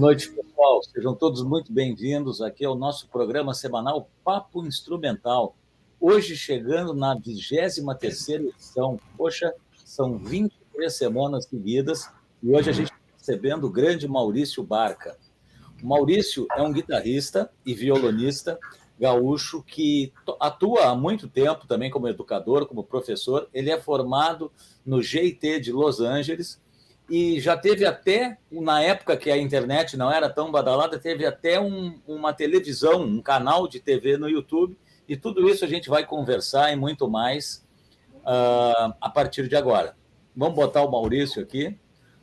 Noite, pessoal. Sejam todos muito bem-vindos aqui ao nosso programa semanal Papo Instrumental. Hoje chegando na 23 edição. Poxa, são 23 semanas seguidas e hoje a gente está recebendo o grande Maurício Barca. O Maurício é um guitarrista e violonista gaúcho que atua há muito tempo também como educador, como professor. Ele é formado no GIT de Los Angeles e já teve até, na época que a internet não era tão badalada, teve até um, uma televisão, um canal de TV no YouTube, e tudo isso a gente vai conversar e muito mais uh, a partir de agora. Vamos botar o Maurício aqui.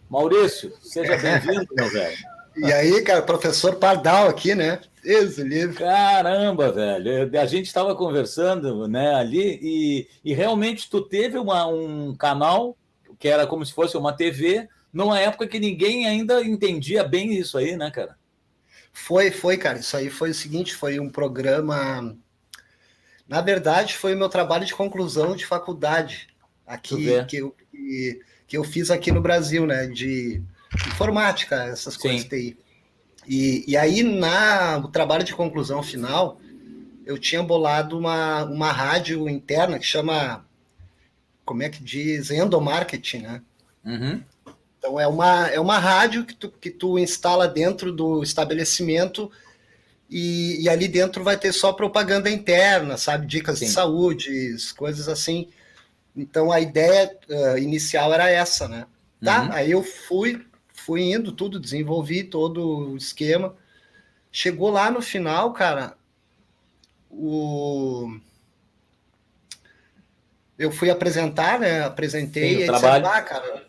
Maurício, seja bem-vindo, meu velho. E aí, cara, professor Pardal aqui, né? Esse livro. Caramba, velho. A gente estava conversando né, ali e, e realmente tu teve uma, um canal que era como se fosse uma TV numa época que ninguém ainda entendia bem isso aí, né, cara? Foi, foi, cara. Isso aí foi o seguinte: foi um programa. Na verdade, foi o meu trabalho de conclusão de faculdade aqui que eu, que, que, eu fiz aqui no Brasil, né? De informática, essas Sim. coisas TI. E, e aí, na, no trabalho de conclusão final, eu tinha bolado uma, uma rádio interna que chama, como é que diz? Endomarketing, né? Uhum. Então é uma, é uma rádio que tu, que tu instala dentro do estabelecimento e, e ali dentro vai ter só propaganda interna, sabe? Dicas Sim. de saúde, coisas assim. Então a ideia uh, inicial era essa, né? Tá, uhum. aí eu fui, fui indo tudo, desenvolvi todo o esquema. Chegou lá no final, cara, o eu fui apresentar, né? Apresentei Sim, e ah, cara,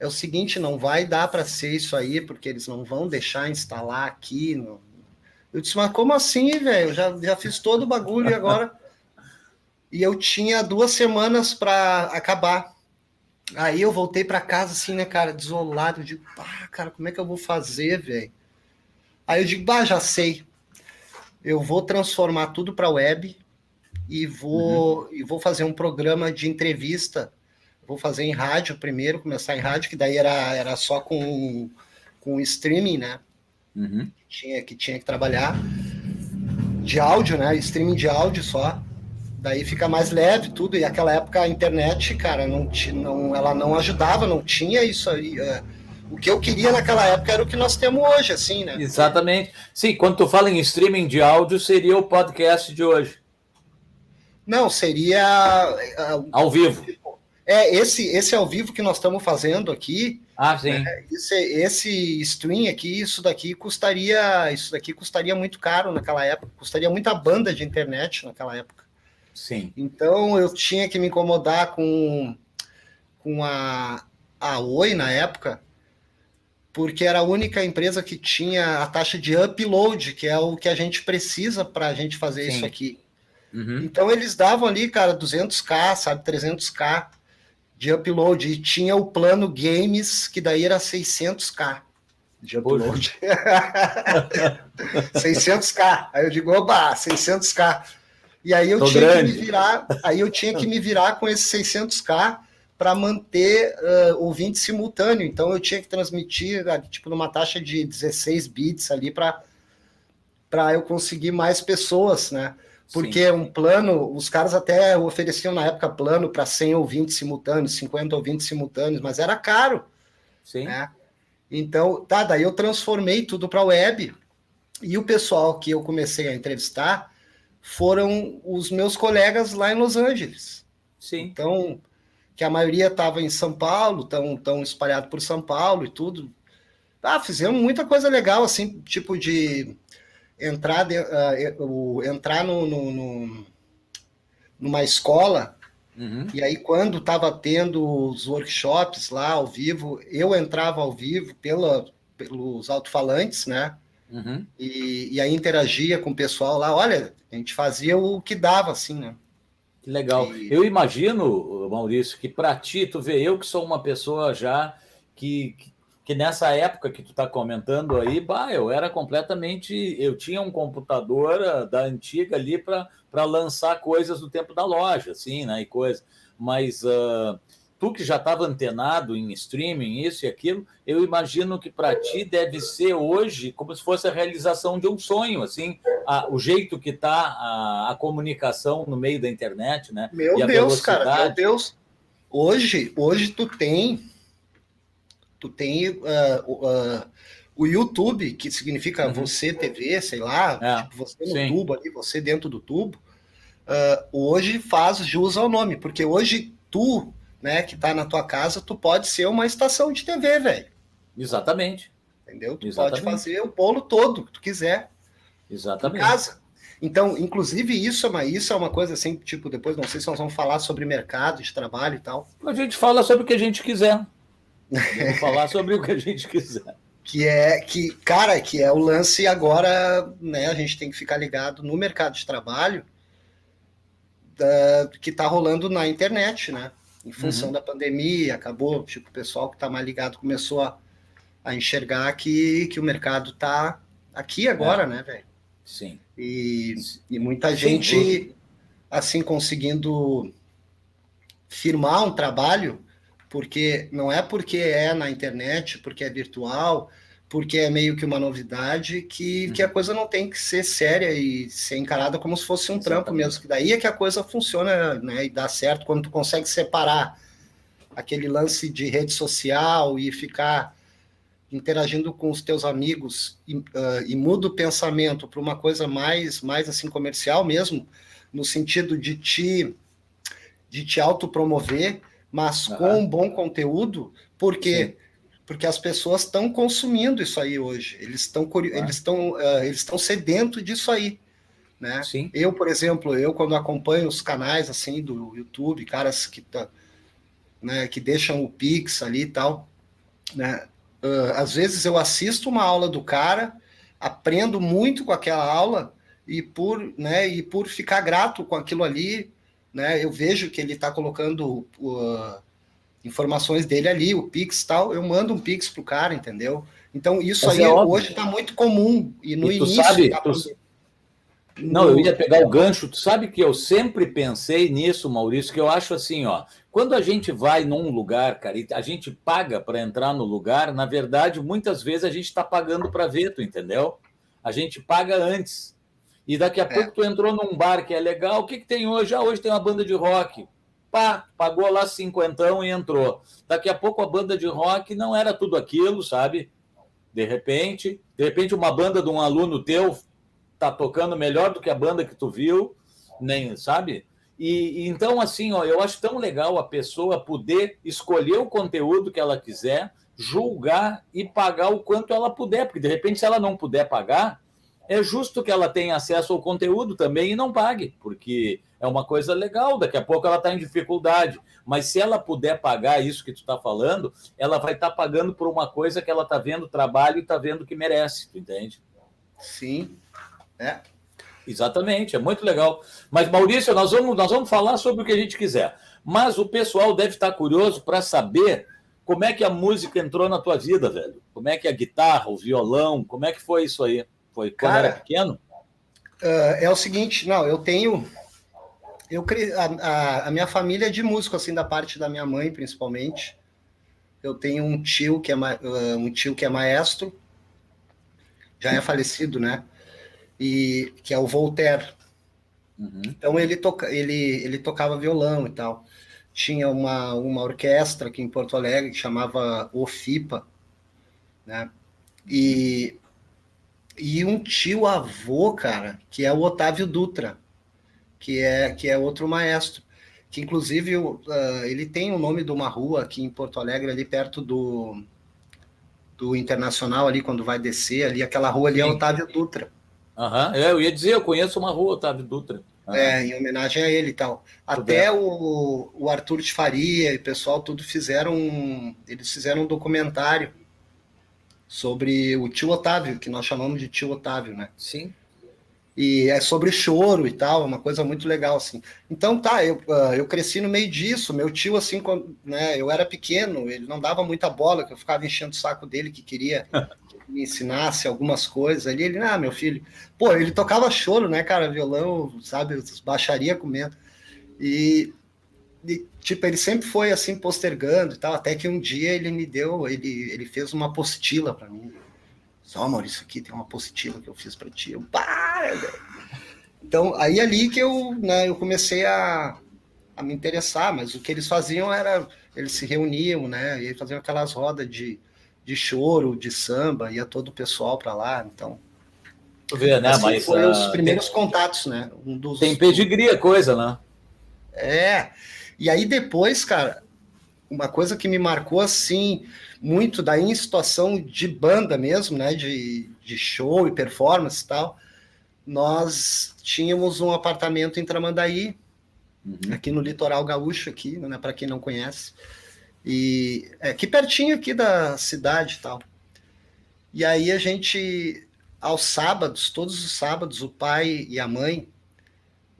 é o seguinte, não vai dar para ser isso aí, porque eles não vão deixar instalar aqui. No... Eu disse, mas como assim, velho? Já, já fiz todo o bagulho e agora. e eu tinha duas semanas para acabar. Aí eu voltei para casa assim, né, cara, desolado. Eu digo, ah, cara, como é que eu vou fazer, velho? Aí eu digo, bah, já sei. Eu vou transformar tudo para web e vou, uhum. e vou fazer um programa de entrevista vou fazer em rádio primeiro, começar em rádio, que daí era, era só com, com streaming, né? Uhum. Tinha, que tinha que trabalhar. De áudio, né? Streaming de áudio só. Daí fica mais leve tudo. E aquela época a internet, cara, não, não, ela não ajudava, não tinha isso aí. É, o que eu queria naquela época era o que nós temos hoje, assim, né? Exatamente. Sim, quando tu fala em streaming de áudio, seria o podcast de hoje. Não, seria. Uh, ao vivo. É, esse, esse ao vivo que nós estamos fazendo aqui. Ah, sim. É, esse, esse stream aqui, isso daqui custaria. Isso daqui custaria muito caro naquela época. Custaria muita banda de internet naquela época. Sim. Então eu tinha que me incomodar com, com a, a Oi na época, porque era a única empresa que tinha a taxa de upload, que é o que a gente precisa para a gente fazer Sim. isso aqui. Uhum. Então eles davam ali, cara, 200k, sabe, 300k de upload. E tinha o plano games, que daí era 600k de upload. 600k. Aí eu digo, oba, 600k. E aí eu Tô tinha grande. que me virar, aí eu tinha que me virar com esses 600k para manter uh, ouvinte simultâneo. Então eu tinha que transmitir tipo numa taxa de 16 bits ali para para eu conseguir mais pessoas, né? Porque Sim. um plano, os caras até ofereciam na época plano para 100 ouvintes simultâneos, 50 ouvintes simultâneos, mas era caro. Sim. Né? Então, tá, daí eu transformei tudo para web e o pessoal que eu comecei a entrevistar foram os meus colegas lá em Los Angeles. Sim. Então, que a maioria estava em São Paulo, tão, tão espalhado por São Paulo e tudo. Ah, fizemos muita coisa legal, assim, tipo de entrar, de, uh, entrar no, no, no, numa escola, uhum. e aí quando estava tendo os workshops lá ao vivo, eu entrava ao vivo pela, pelos alto-falantes, né? Uhum. E, e aí interagia com o pessoal lá, olha, a gente fazia o que dava, assim, né? Que legal. E... Eu imagino, Maurício, que para ti, tu vê, eu que sou uma pessoa já que, que que nessa época que tu está comentando aí, bah, eu era completamente. Eu tinha um computador ah, da antiga ali para lançar coisas do tempo da loja, assim, né? E coisa. Mas uh, tu que já estava antenado em streaming, isso e aquilo, eu imagino que para ti deve ser hoje como se fosse a realização de um sonho, assim, a, o jeito que está a, a, comunicação no meio da internet, né? Meu Deus, velocidade. cara, meu Deus. Hoje, hoje tu tem, tu tem uh, uh, o YouTube, que significa uhum. você TV, sei lá, é, tipo, você no sim. tubo ali, você dentro do tubo. Uh, hoje faz jus ao nome, porque hoje tu né, que está na tua casa, tu pode ser uma estação de TV, velho. Exatamente. Entendeu? Tu Exatamente. pode fazer o bolo todo que tu quiser. Exatamente. Em casa. Então, inclusive, isso é, uma, isso é uma coisa assim, tipo, depois não sei se nós vamos falar sobre mercado de trabalho e tal. A gente fala sobre o que a gente quiser. Vamos falar sobre o que a gente quiser. Que é que, cara, que é o lance agora, né? A gente tem que ficar ligado no mercado de trabalho da, que está rolando na internet, né? em função uhum. da pandemia, acabou, tipo, o pessoal que está mais ligado começou a, a enxergar que, que o mercado está aqui agora, é. né, velho? Sim. E, e muita gente, assim, conseguindo firmar um trabalho, porque não é porque é na internet, porque é virtual, porque é meio que uma novidade, que, uhum. que a coisa não tem que ser séria e ser encarada como se fosse um trampo mesmo. Que daí é que a coisa funciona né, e dá certo quando tu consegue separar aquele lance de rede social e ficar interagindo com os teus amigos e, uh, e muda o pensamento para uma coisa mais, mais assim comercial mesmo, no sentido de te de te autopromover, mas uhum. com um bom conteúdo, porque Sim porque as pessoas estão consumindo isso aí hoje. Eles estão ah. eles estão uh, eles estão sedentos disso aí, né? Sim. Eu, por exemplo, eu quando acompanho os canais assim do YouTube, caras que tá, né, que deixam o Pix ali e tal, né? Uh, às vezes eu assisto uma aula do cara, aprendo muito com aquela aula e por, né, e por ficar grato com aquilo ali, né, eu vejo que ele está colocando uh, informações dele ali, o Pix tal, eu mando um Pix pro cara, entendeu? Então isso Mas aí é hoje está muito comum. E no e tu início. Sabe, tá... tu... Não, eu ia pegar o gancho. Tu sabe que eu sempre pensei nisso, Maurício, que eu acho assim, ó. Quando a gente vai num lugar, cara, e a gente paga para entrar no lugar, na verdade, muitas vezes a gente está pagando para ver, tu entendeu? A gente paga antes. E daqui a é. pouco tu entrou num bar que é legal. O que, que tem hoje? Ah, hoje tem uma banda de rock pá, pagou lá cinquentão e entrou. Daqui a pouco a banda de rock não era tudo aquilo, sabe? De repente, de repente uma banda de um aluno teu tá tocando melhor do que a banda que tu viu, nem, sabe? E, e então assim, ó, eu acho tão legal a pessoa poder escolher o conteúdo que ela quiser, julgar e pagar o quanto ela puder, porque de repente se ela não puder pagar, é justo que ela tenha acesso ao conteúdo também e não pague, porque é uma coisa legal, daqui a pouco ela está em dificuldade. Mas se ela puder pagar isso que tu está falando, ela vai estar tá pagando por uma coisa que ela está vendo trabalho e está vendo que merece, tu entende? Sim. É. Exatamente, é muito legal. Mas, Maurício, nós vamos, nós vamos falar sobre o que a gente quiser. Mas o pessoal deve estar curioso para saber como é que a música entrou na tua vida, velho. Como é que a guitarra, o violão, como é que foi isso aí? Foi quando Cara, era pequeno? Uh, é o seguinte, não, eu tenho eu a, a, a, minha família é de músico, assim, da parte da minha mãe, principalmente. Eu tenho um tio que é uh, um tio que é maestro, já é falecido, né? E que é o Voltaire. Uhum. Então ele toca, ele ele tocava violão e tal. Tinha uma uma orquestra aqui em Porto Alegre que chamava OFIPA, né? E e um tio avô, cara, que é o Otávio Dutra que é, que é outro maestro, que inclusive uh, ele tem o nome de uma rua aqui em Porto Alegre, ali perto do, do Internacional, ali quando vai descer, ali aquela rua ali é Otávio Dutra. Uhum. Eu ia dizer, eu conheço uma rua, Otávio Dutra. Uhum. É, em homenagem a ele e tal. Até o, o Arthur de Faria e o pessoal tudo fizeram, eles fizeram um documentário sobre o tio Otávio, que nós chamamos de tio Otávio, né? Sim. E é sobre choro e tal, uma coisa muito legal, assim. Então, tá, eu, uh, eu cresci no meio disso, meu tio, assim, quando, né, eu era pequeno, ele não dava muita bola, que eu ficava enchendo o saco dele, que queria que me ensinasse algumas coisas ali, ele, ah, meu filho, pô, ele tocava choro, né, cara, violão, sabe, baixaria comendo, e, tipo, ele sempre foi assim postergando e tal, até que um dia ele me deu, ele, ele fez uma apostila para mim. Só, Maurício, aqui tem uma apostila que eu fiz para ti. Eu, então, aí ali que eu, né, eu comecei a, a me interessar, mas o que eles faziam era, eles se reuniam, né, e faziam aquelas rodas de, de choro, de samba, ia todo o pessoal para lá, então... Vê, né, assim, mas... Uh, os primeiros tem, contatos, né? Um dos, tem pedigree a coisa, né? É, e aí depois, cara, uma coisa que me marcou assim muito daí em situação de banda mesmo, né, de, de show e performance e tal, nós tínhamos um apartamento em Tramandaí, uhum. aqui no litoral gaúcho aqui, né, para quem não conhece, e é aqui pertinho aqui da cidade e tal. E aí a gente aos sábados, todos os sábados, o pai e a mãe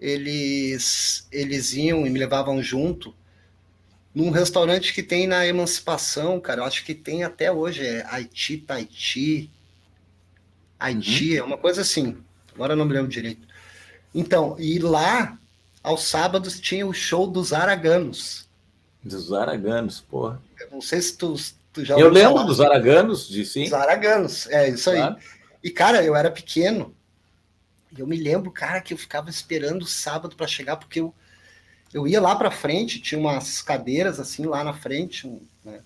eles, eles iam e me levavam junto num restaurante que tem na Emancipação, cara. Eu acho que tem até hoje, é Haiti, Tahiti. Haiti, uhum. é uma coisa assim. Agora eu não me lembro direito. Então, e lá, aos sábados, tinha o show dos Araganos. Dos Araganos, porra. Eu não sei se tu, tu já Eu lembro falar. dos Araganos, de sim. Dos Araganos, é isso claro. aí. E, cara, eu era pequeno. E eu me lembro, cara, que eu ficava esperando o sábado para chegar, porque eu, eu ia lá para frente, tinha umas cadeiras assim lá na frente, né?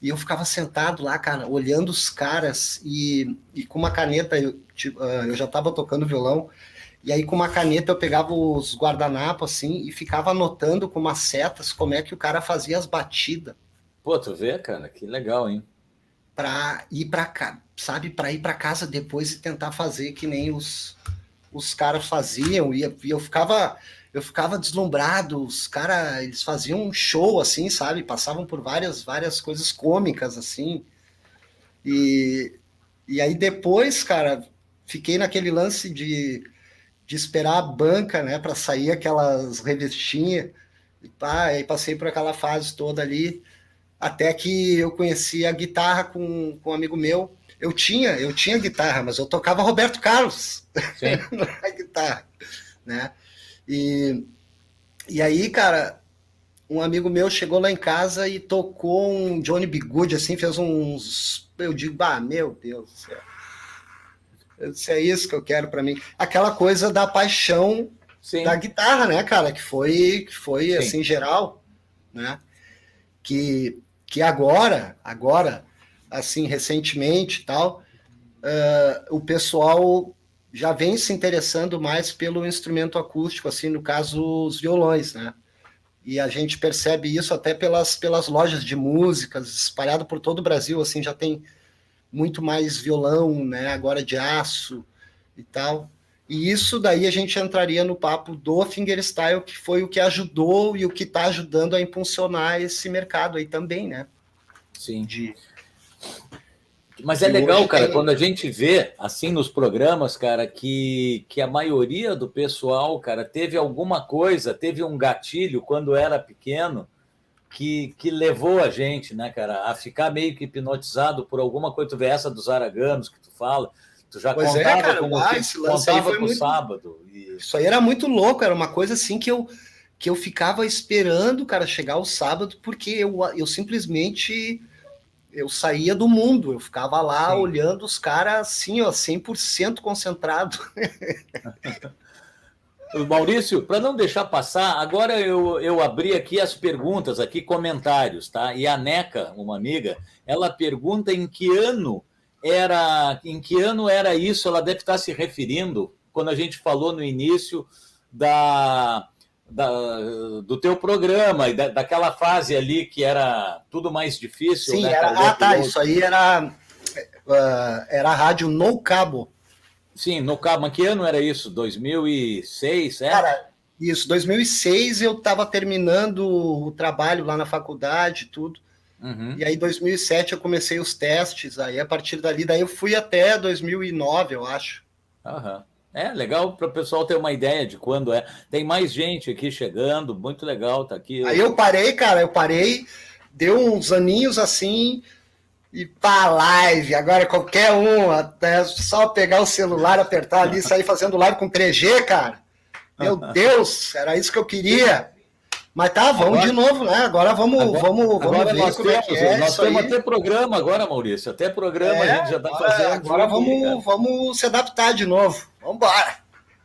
E eu ficava sentado lá, cara, olhando os caras e, e com uma caneta, eu, tipo, eu já estava tocando violão, e aí com uma caneta eu pegava os guardanapos assim e ficava anotando com umas setas como é que o cara fazia as batidas. Pô, tu vê, cara, que legal, hein? Para ir para cá, sabe, para ir para casa depois e tentar fazer que nem os os caras faziam, e eu ficava eu ficava deslumbrado, os caras, eles faziam um show assim, sabe? Passavam por várias várias coisas cômicas assim. E e aí depois, cara, fiquei naquele lance de, de esperar a banca, né, para sair aquelas revistinhas. E pá, aí passei por aquela fase toda ali, até que eu conheci a guitarra com, com um amigo meu, eu tinha, eu tinha guitarra, mas eu tocava Roberto Carlos na guitarra, né? E, e aí, cara, um amigo meu chegou lá em casa e tocou um Johnny B. Good, assim, fez uns. Eu digo, bah, meu Deus do céu. Disse, é isso que eu quero para mim. Aquela coisa da paixão Sim. da guitarra, né, cara? Que foi, que foi assim, geral, né? Que, que agora, agora, assim, recentemente tal, uh, o pessoal já vem se interessando mais pelo instrumento acústico, assim, no caso, os violões, né? E a gente percebe isso até pelas, pelas lojas de músicas, espalhado por todo o Brasil, assim, já tem muito mais violão, né, agora de aço e tal. E isso daí a gente entraria no papo do fingerstyle, que foi o que ajudou e o que está ajudando a impulsionar esse mercado aí também, né? Sim. De, mas é legal, cara, quando a gente vê, assim, nos programas, cara, que, que a maioria do pessoal, cara, teve alguma coisa, teve um gatilho quando era pequeno que, que levou a gente, né, cara, a ficar meio que hipnotizado por alguma coisa. Tu vê essa dos araganos que tu fala, tu já pois é, contava é, cara, como ah, contava com muito... sábado. E... Isso aí era muito louco, era uma coisa assim que eu que eu ficava esperando, cara, chegar o sábado, porque eu, eu simplesmente eu saía do mundo, eu ficava lá Sim. olhando os caras assim, ó, 100% concentrado. Maurício, para não deixar passar, agora eu, eu abri aqui as perguntas, aqui comentários, tá? E a Neca, uma amiga, ela pergunta em que ano era, em que ano era isso? Ela deve estar se referindo quando a gente falou no início da da, do teu programa e da, daquela fase ali que era tudo mais difícil. Sim, né, era, ah, tá, isso aí era, uh, era a rádio no cabo. Sim, no cabo, mas que ano era isso? 2006, é? Cara, isso, 2006 eu estava terminando o trabalho lá na faculdade tudo. Uhum. E aí, 2007, eu comecei os testes. Aí, a partir dali, daí eu fui até 2009, eu acho. Aham. Uhum. É legal para o pessoal ter uma ideia de quando é. Tem mais gente aqui chegando, muito legal, tá aqui. Aí eu parei, cara, eu parei, deu uns aninhos assim e pá, live. Agora qualquer um, até só pegar o celular, apertar ali, sair fazendo live com 3G, cara. Meu Deus, era isso que eu queria. Mas tá, vamos agora, de novo, né? Agora vamos, agora, vamos, vamos agora ver nós como temos, é que é. Nós temos até programa agora, Maurício. Até programa é, a gente já está fazendo. Agora vamos, vamos se adaptar de novo. Vamos embora.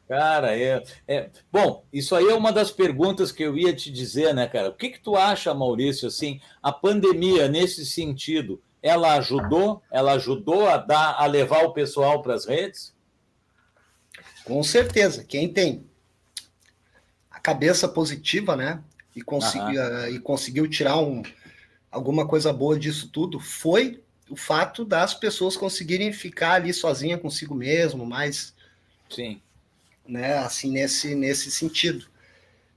Cara, é, é. Bom, isso aí é uma das perguntas que eu ia te dizer, né, cara? O que, que tu acha, Maurício, assim, a pandemia nesse sentido, ela ajudou? Ela ajudou a dar, a levar o pessoal para as redes? Com certeza. Quem tem a cabeça positiva, né? E, consegui, e conseguiu tirar um, alguma coisa boa disso tudo foi o fato das pessoas conseguirem ficar ali sozinha consigo mesmo, mais. Sim. Né, assim, nesse, nesse sentido.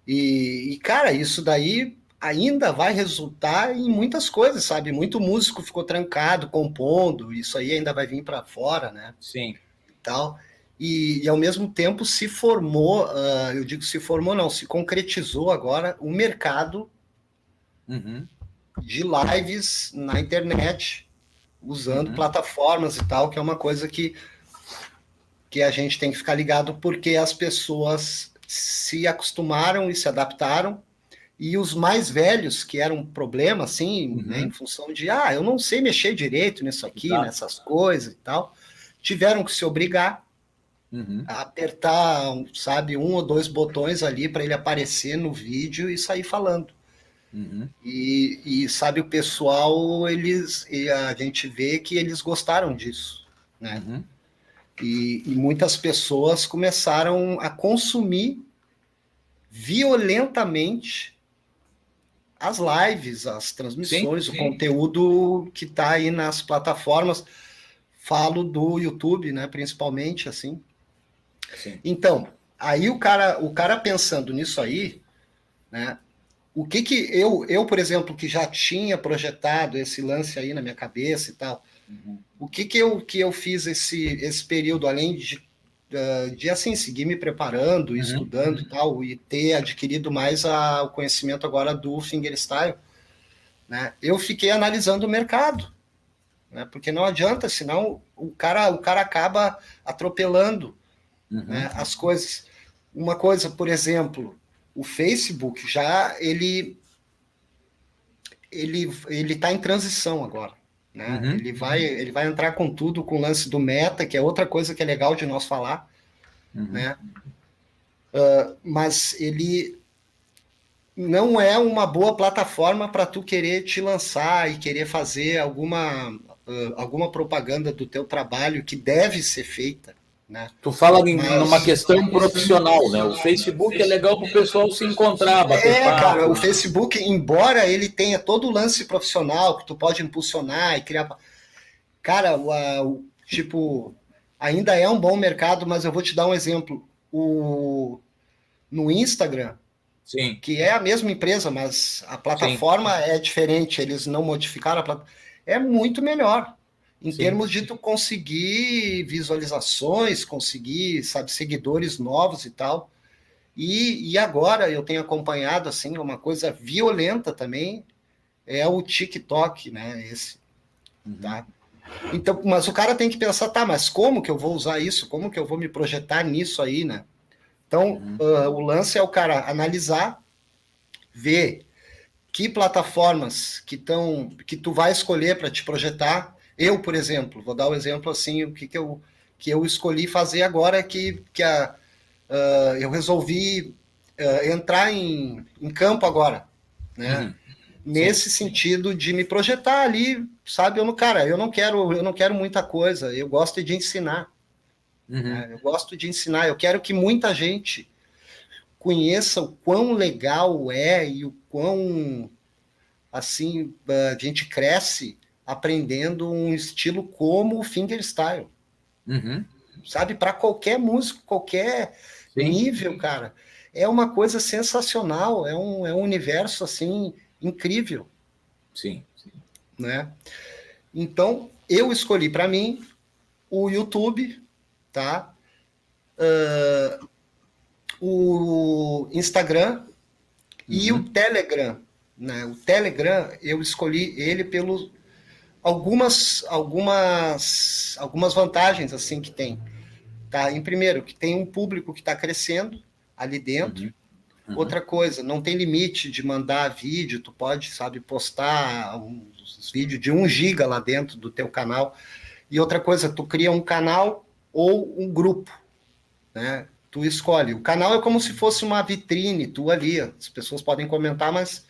E, e, cara, isso daí ainda vai resultar em muitas coisas, sabe? Muito músico ficou trancado, compondo, isso aí ainda vai vir para fora, né? Sim. Tal e, e, ao mesmo tempo se formou, uh, eu digo se formou não, se concretizou agora o mercado uhum. de lives na internet, usando uhum. plataformas e tal, que é uma coisa que, que a gente tem que ficar ligado, porque as pessoas se acostumaram e se adaptaram, e os mais velhos, que eram um problema, assim, uhum. né, em função de, ah, eu não sei mexer direito nisso aqui, Exato. nessas coisas e tal, tiveram que se obrigar Uhum. Apertar, sabe, um ou dois botões ali para ele aparecer no vídeo e sair falando. Uhum. E, e, sabe, o pessoal, eles, a gente vê que eles gostaram disso, né? Uhum. E, e, muitas pessoas começaram a consumir violentamente as lives, as transmissões, sim, sim. o conteúdo que está aí nas plataformas. Falo do YouTube, né, principalmente, assim. Sim. Então, aí o cara, o cara pensando nisso aí, né? O que que eu, eu, por exemplo, que já tinha projetado esse lance aí na minha cabeça e tal, uhum. o que que eu, que eu fiz esse, esse período, além de, de assim, seguir me preparando, uhum. estudando e tal, e ter adquirido mais a, o conhecimento agora do fingerstyle, né? Eu fiquei analisando o mercado, né? Porque não adianta, senão o cara, o cara acaba atropelando uhum. né, as coisas. Uma coisa, por exemplo, o Facebook já ele ele ele está em transição agora. Né? Uhum. Ele, vai, ele vai entrar com tudo com o lance do meta, que é outra coisa que é legal de nós falar. Uhum. Né? Uh, mas ele não é uma boa plataforma para tu querer te lançar e querer fazer alguma, uh, alguma propaganda do teu trabalho que deve ser feita. Né? Tu fala em Mas, numa questão profissional, né? O Facebook é legal para o pessoal se encontrar, bater É, papo. cara, o Facebook, embora ele tenha todo o lance profissional que tu pode impulsionar e criar. Cara, o, o, tipo, ainda é um bom mercado, mas eu vou te dar um exemplo. O, no Instagram, Sim. que é a mesma empresa, mas a plataforma Sim. é diferente, eles não modificaram a plataforma, é muito melhor em Sim. termos de tu conseguir visualizações, conseguir, sabe, seguidores novos e tal. E, e agora eu tenho acompanhado, assim, uma coisa violenta também, é o TikTok, né, esse, uhum. tá? Então, mas o cara tem que pensar, tá, mas como que eu vou usar isso? Como que eu vou me projetar nisso aí, né? Então, uhum. uh, o lance é o cara analisar, ver que plataformas que estão que tu vai escolher para te projetar eu, por exemplo, vou dar o um exemplo assim, o que, que, eu, que eu escolhi fazer agora que, que a, uh, eu resolvi uh, entrar em, em campo agora, né? Uhum. Nesse Sim. sentido de me projetar ali, sabe? Eu não, cara, eu não quero, eu não quero muita coisa. Eu gosto de ensinar. Uhum. Né? Eu gosto de ensinar. Eu quero que muita gente conheça o quão legal é e o quão assim a gente cresce aprendendo um estilo como o fingerstyle. Uhum. Sabe, para qualquer músico, qualquer Sim. nível, cara. É uma coisa sensacional, é um, é um universo assim incrível. Sim. Né? Então, eu escolhi para mim o YouTube, tá? Uh, o Instagram uhum. e o Telegram. Né? O Telegram, eu escolhi ele pelo algumas algumas algumas vantagens assim que tem tá em primeiro que tem um público que está crescendo ali dentro uhum. Uhum. Outra coisa, não tem limite de mandar vídeo, tu pode, sabe, postar uns vídeos de um giga lá dentro do teu canal. E outra coisa, tu cria um canal ou um grupo, né? Tu escolhe. O canal é como se fosse uma vitrine, tu ali, as pessoas podem comentar, mas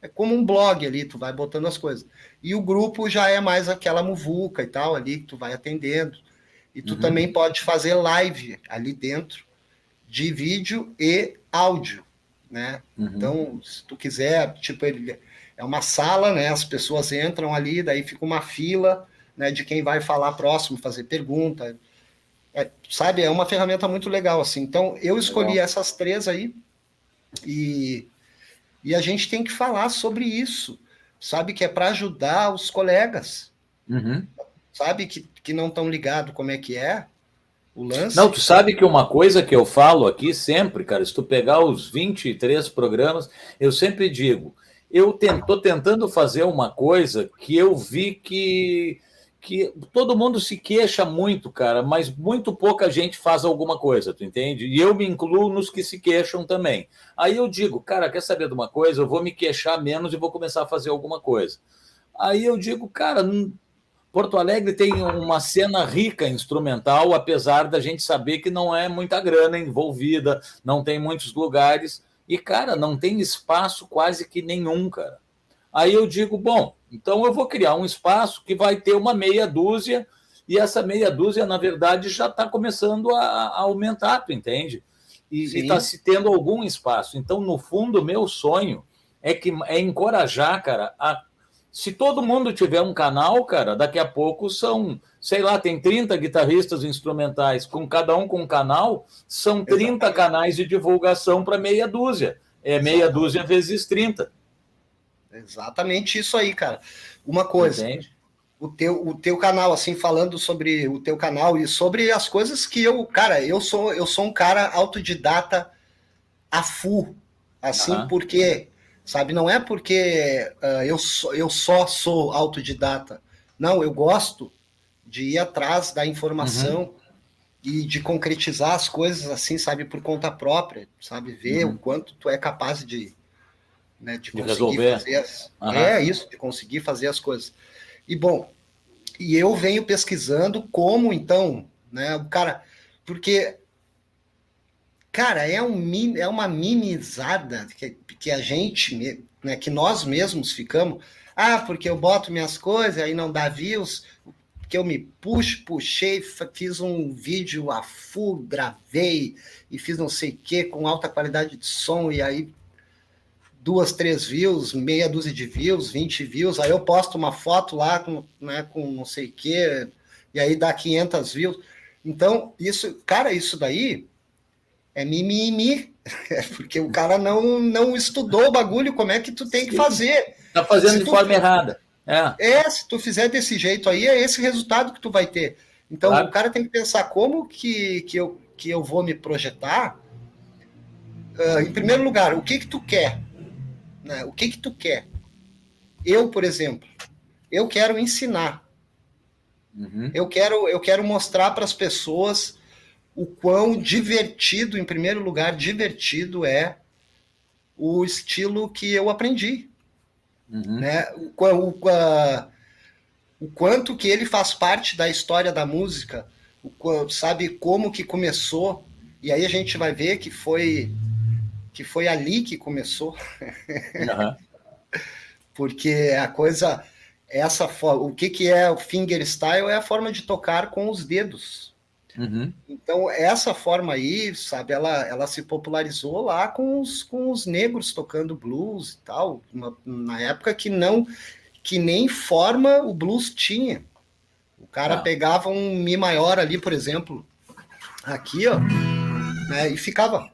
é como um blog ali, tu vai botando as coisas. E o grupo já é mais aquela muvuca e tal ali, que tu vai atendendo. E tu uhum. também pode fazer live ali dentro de vídeo e áudio, né? Uhum. Então, se tu quiser, tipo, ele é uma sala, né? As pessoas entram ali, daí fica uma fila, né? De quem vai falar próximo, fazer pergunta. É, sabe, é uma ferramenta muito legal, assim. Então, eu escolhi legal. essas três aí e, e a gente tem que falar sobre isso, sabe? Que é para ajudar os colegas. Uhum sabe, que, que não estão ligados como é que é o lance. Não, tu sabe que uma coisa que eu falo aqui sempre, cara, se tu pegar os 23 programas, eu sempre digo, eu estou tentando fazer uma coisa que eu vi que, que todo mundo se queixa muito, cara, mas muito pouca gente faz alguma coisa, tu entende? E eu me incluo nos que se queixam também. Aí eu digo, cara, quer saber de uma coisa? Eu vou me queixar menos e vou começar a fazer alguma coisa. Aí eu digo, cara, Porto Alegre tem uma cena rica instrumental, apesar da gente saber que não é muita grana envolvida, não tem muitos lugares. E, cara, não tem espaço quase que nenhum, cara. Aí eu digo, bom, então eu vou criar um espaço que vai ter uma meia dúzia, e essa meia dúzia, na verdade, já está começando a, a, aumentar, tu entende? E está se tendo algum espaço. Então, no fundo, meu sonho é que é encorajar, cara, a se todo mundo tiver um canal, cara, daqui a pouco são, sei lá, tem 30 guitarristas instrumentais, com cada um com um canal, são 30 Exatamente. canais de divulgação para meia dúzia. É meia dúzia vezes 30. Exatamente isso aí, cara. Uma coisa, o teu, o teu canal, assim, falando sobre o teu canal e sobre as coisas que eu, cara, eu sou, eu sou um cara autodidata a full, assim, uhum. porque sabe? Não é porque uh, eu, so, eu só sou autodidata. Não, eu gosto de ir atrás da informação uhum. e de concretizar as coisas assim, sabe, por conta própria, sabe? Ver uhum. o quanto tu é capaz de, né, de, de conseguir resolver. fazer as... Uhum. É isso, de conseguir fazer as coisas. E bom, e eu venho pesquisando como então, né, o cara, porque cara, é, um, é uma minimizada que, que a gente, né, que nós mesmos ficamos. Ah, porque eu boto minhas coisas, aí não dá views, que eu me puxo, puxei, fiz um vídeo a full, gravei e fiz não sei o que com alta qualidade de som, e aí duas, três views, meia dúzia de views, 20 views, aí eu posto uma foto lá com, né, com não sei o que, e aí dá 500 views. Então, isso, cara, isso daí é mimimi, é porque o cara não, não estudou o bagulho, como é que tu tem que fazer. Tá fazendo se de tu, forma errada. É. é, se tu fizer desse jeito aí, é esse resultado que tu vai ter. Então, claro. o cara tem que pensar como que, que, eu, que eu vou me projetar. Uh, em primeiro lugar, o que que tu quer? Né? O que que tu quer? Eu, por exemplo, eu quero ensinar. Uhum. Eu, quero, eu quero mostrar para as pessoas o quão divertido, em primeiro lugar, divertido é o estilo que eu aprendi. Uhum. Né? O, o, o, quanto que ele faz parte da história da música, o, sabe como que começou, e aí a gente vai ver que foi que foi ali que começou. Uhum. Porque a coisa, essa o que, que é o fingerstyle é a forma de tocar com os dedos. Uhum. Então, essa forma aí, sabe, ela, ela se popularizou lá com os, com os negros tocando blues e tal, uma, na época que não, que nem forma o blues tinha. O cara ah. pegava um Mi maior ali, por exemplo, aqui, ó, né, e ficava.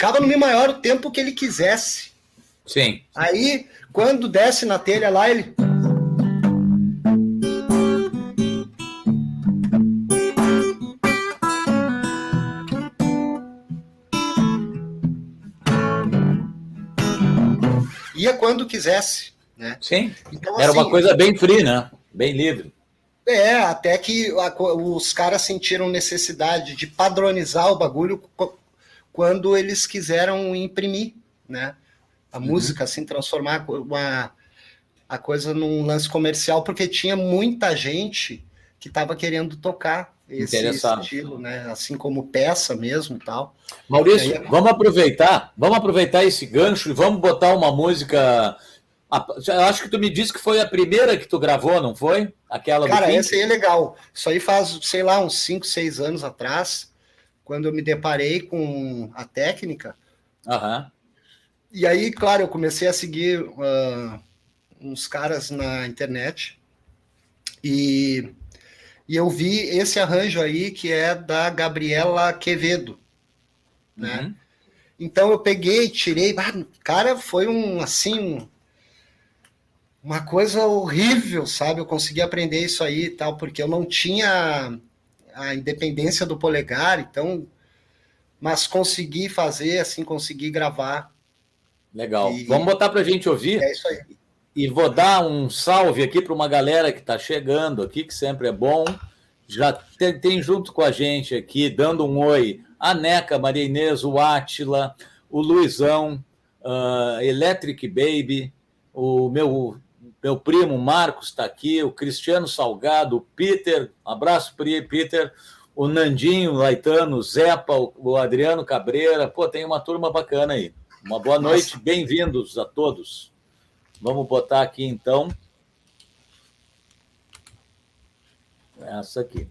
Ficava no Mi maior o tempo que ele quisesse. Sim. Aí quando desce na telha lá, ele. Ia quando quisesse, né? Sim. Então, Era assim, uma coisa bem free, né? Bem livre. É, até que os caras sentiram necessidade de padronizar o bagulho quando eles quiseram imprimir, né? A uhum. música, assim, transformar uma, a coisa num lance comercial, porque tinha muita gente que estava querendo tocar esse estilo, né? Assim como peça mesmo tal. Maurício, aí... vamos aproveitar, vamos aproveitar esse gancho e vamos botar uma música. Eu acho que tu me disse que foi a primeira que tu gravou, não foi? Aquela Cara, essa aí é legal. Isso aí faz, sei lá, uns 5, 6 anos atrás, quando eu me deparei com a técnica. Aham. E aí, claro, eu comecei a seguir uh, uns caras na internet e, e eu vi esse arranjo aí que é da Gabriela Quevedo, né? Uhum. Então eu peguei, tirei, cara, foi um assim uma coisa horrível, sabe? Eu consegui aprender isso aí e tal, porque eu não tinha a independência do polegar, então, mas consegui fazer, assim, consegui gravar Legal. E... Vamos botar para a gente ouvir. É isso aí. E vou dar um salve aqui para uma galera que está chegando aqui, que sempre é bom. Já tem, tem, junto com a gente aqui, dando um oi, a Neca, Maria Inês, o Átila, o Luizão, uh, Electric Baby, o meu, meu primo Marcos está aqui, o Cristiano Salgado, o Peter, abraço, Peter, o Nandinho Laitano, o Zepa, o Adriano Cabreira, pô, tem uma turma bacana aí. Uma boa noite, bem-vindos a todos. Vamos botar aqui então. Essa aqui.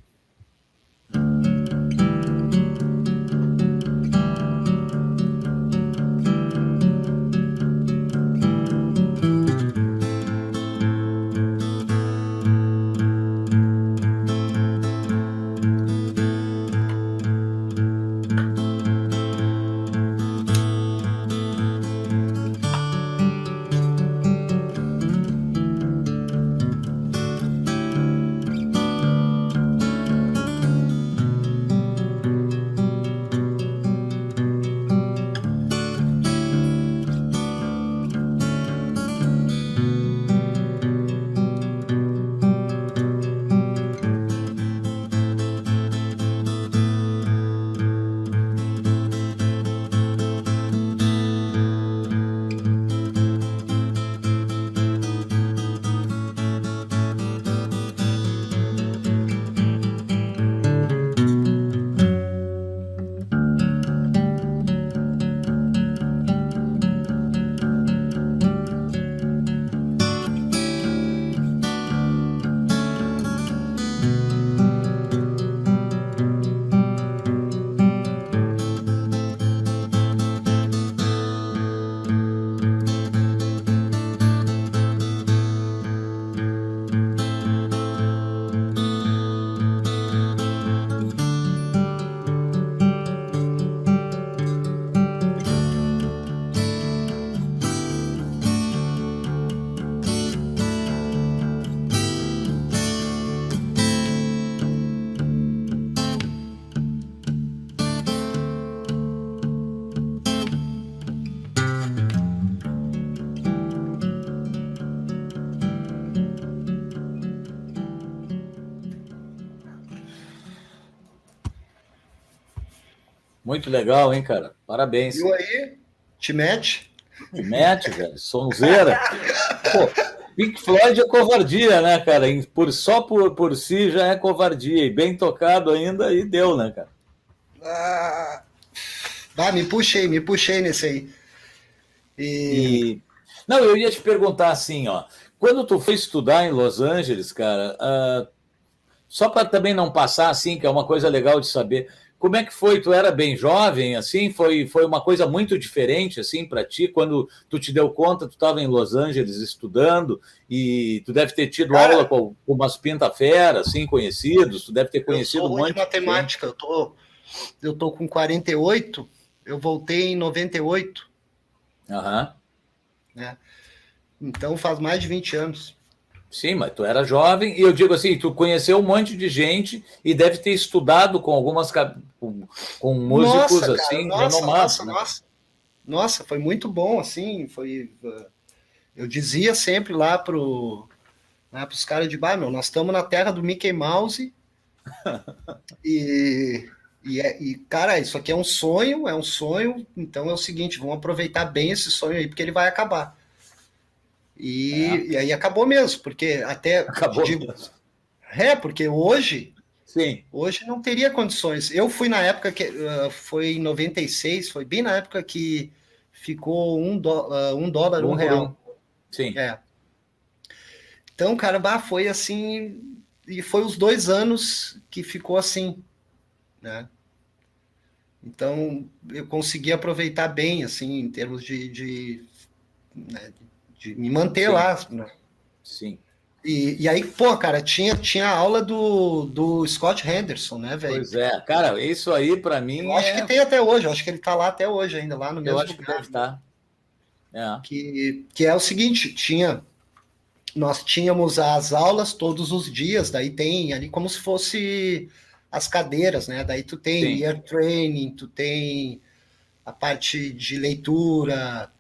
Muito legal, hein, cara? Parabéns. E aí? Te mete? Te mete, velho. Sonzeira. Pô, Pink Floyd é covardia, né, cara? Por, só por, por si já é covardia. E bem tocado ainda, e deu, né, cara? Ah, ah me puxei, me puxei nesse aí. E... e... Não, eu ia te perguntar assim, ó. Quando tu foi estudar em Los Angeles, cara, uh, só para também não passar assim, que é uma coisa legal de saber, como é que foi? Tu era bem jovem, assim? Foi, foi uma coisa muito diferente, assim, para ti? Quando tu te deu conta, tu estava em Los Angeles estudando e tu deve ter tido Cara, aula com, com umas pinta-fera, assim, conhecidos. Tu deve ter conhecido um monte de matemática. Eu tô, eu tô com 48, eu voltei em 98. Aham. Né? Então faz mais de 20 anos. Sim, mas tu era jovem e eu digo assim, tu conheceu um monte de gente e deve ter estudado com algumas com, com músicos nossa, assim, nossa, renomados. Nossa, né? nossa, nossa, foi muito bom assim, foi eu dizia sempre lá pro Né, os caras de bar, meu, nós estamos na terra do Mickey Mouse. e, e, é, e, cara, isso aqui é um sonho, é um sonho. Então é o seguinte, vamos aproveitar bem esse sonho aí, porque ele vai acabar. E, é. e aí acabou mesmo, porque até. Acabou digo, mesmo. É, porque hoje. Sim. Hoje não teria condições. Eu fui na época que. Uh, foi em 96, foi bem na época que ficou um, do, uh, um dólar, um, um real. Sim. É. Então, cara, bah, foi assim. E foi os dois anos que ficou assim, né? Então, eu consegui aproveitar bem, assim, em termos de, de, né, de me manter Sim. lá. Né? Sim. E, e aí, pô, cara, tinha, tinha aula do, do Scott Henderson, né, velho? Pois é, cara, isso aí para mim. Eu acho é... que tem até hoje, eu acho que ele tá lá até hoje ainda, lá no mesmo eu acho lugar. Que deve estar. É. Que, que é o seguinte, tinha. Nós tínhamos as aulas todos os dias, daí tem ali como se fosse as cadeiras, né? Daí tu tem Sim. ear training, tu tem a parte de leitura,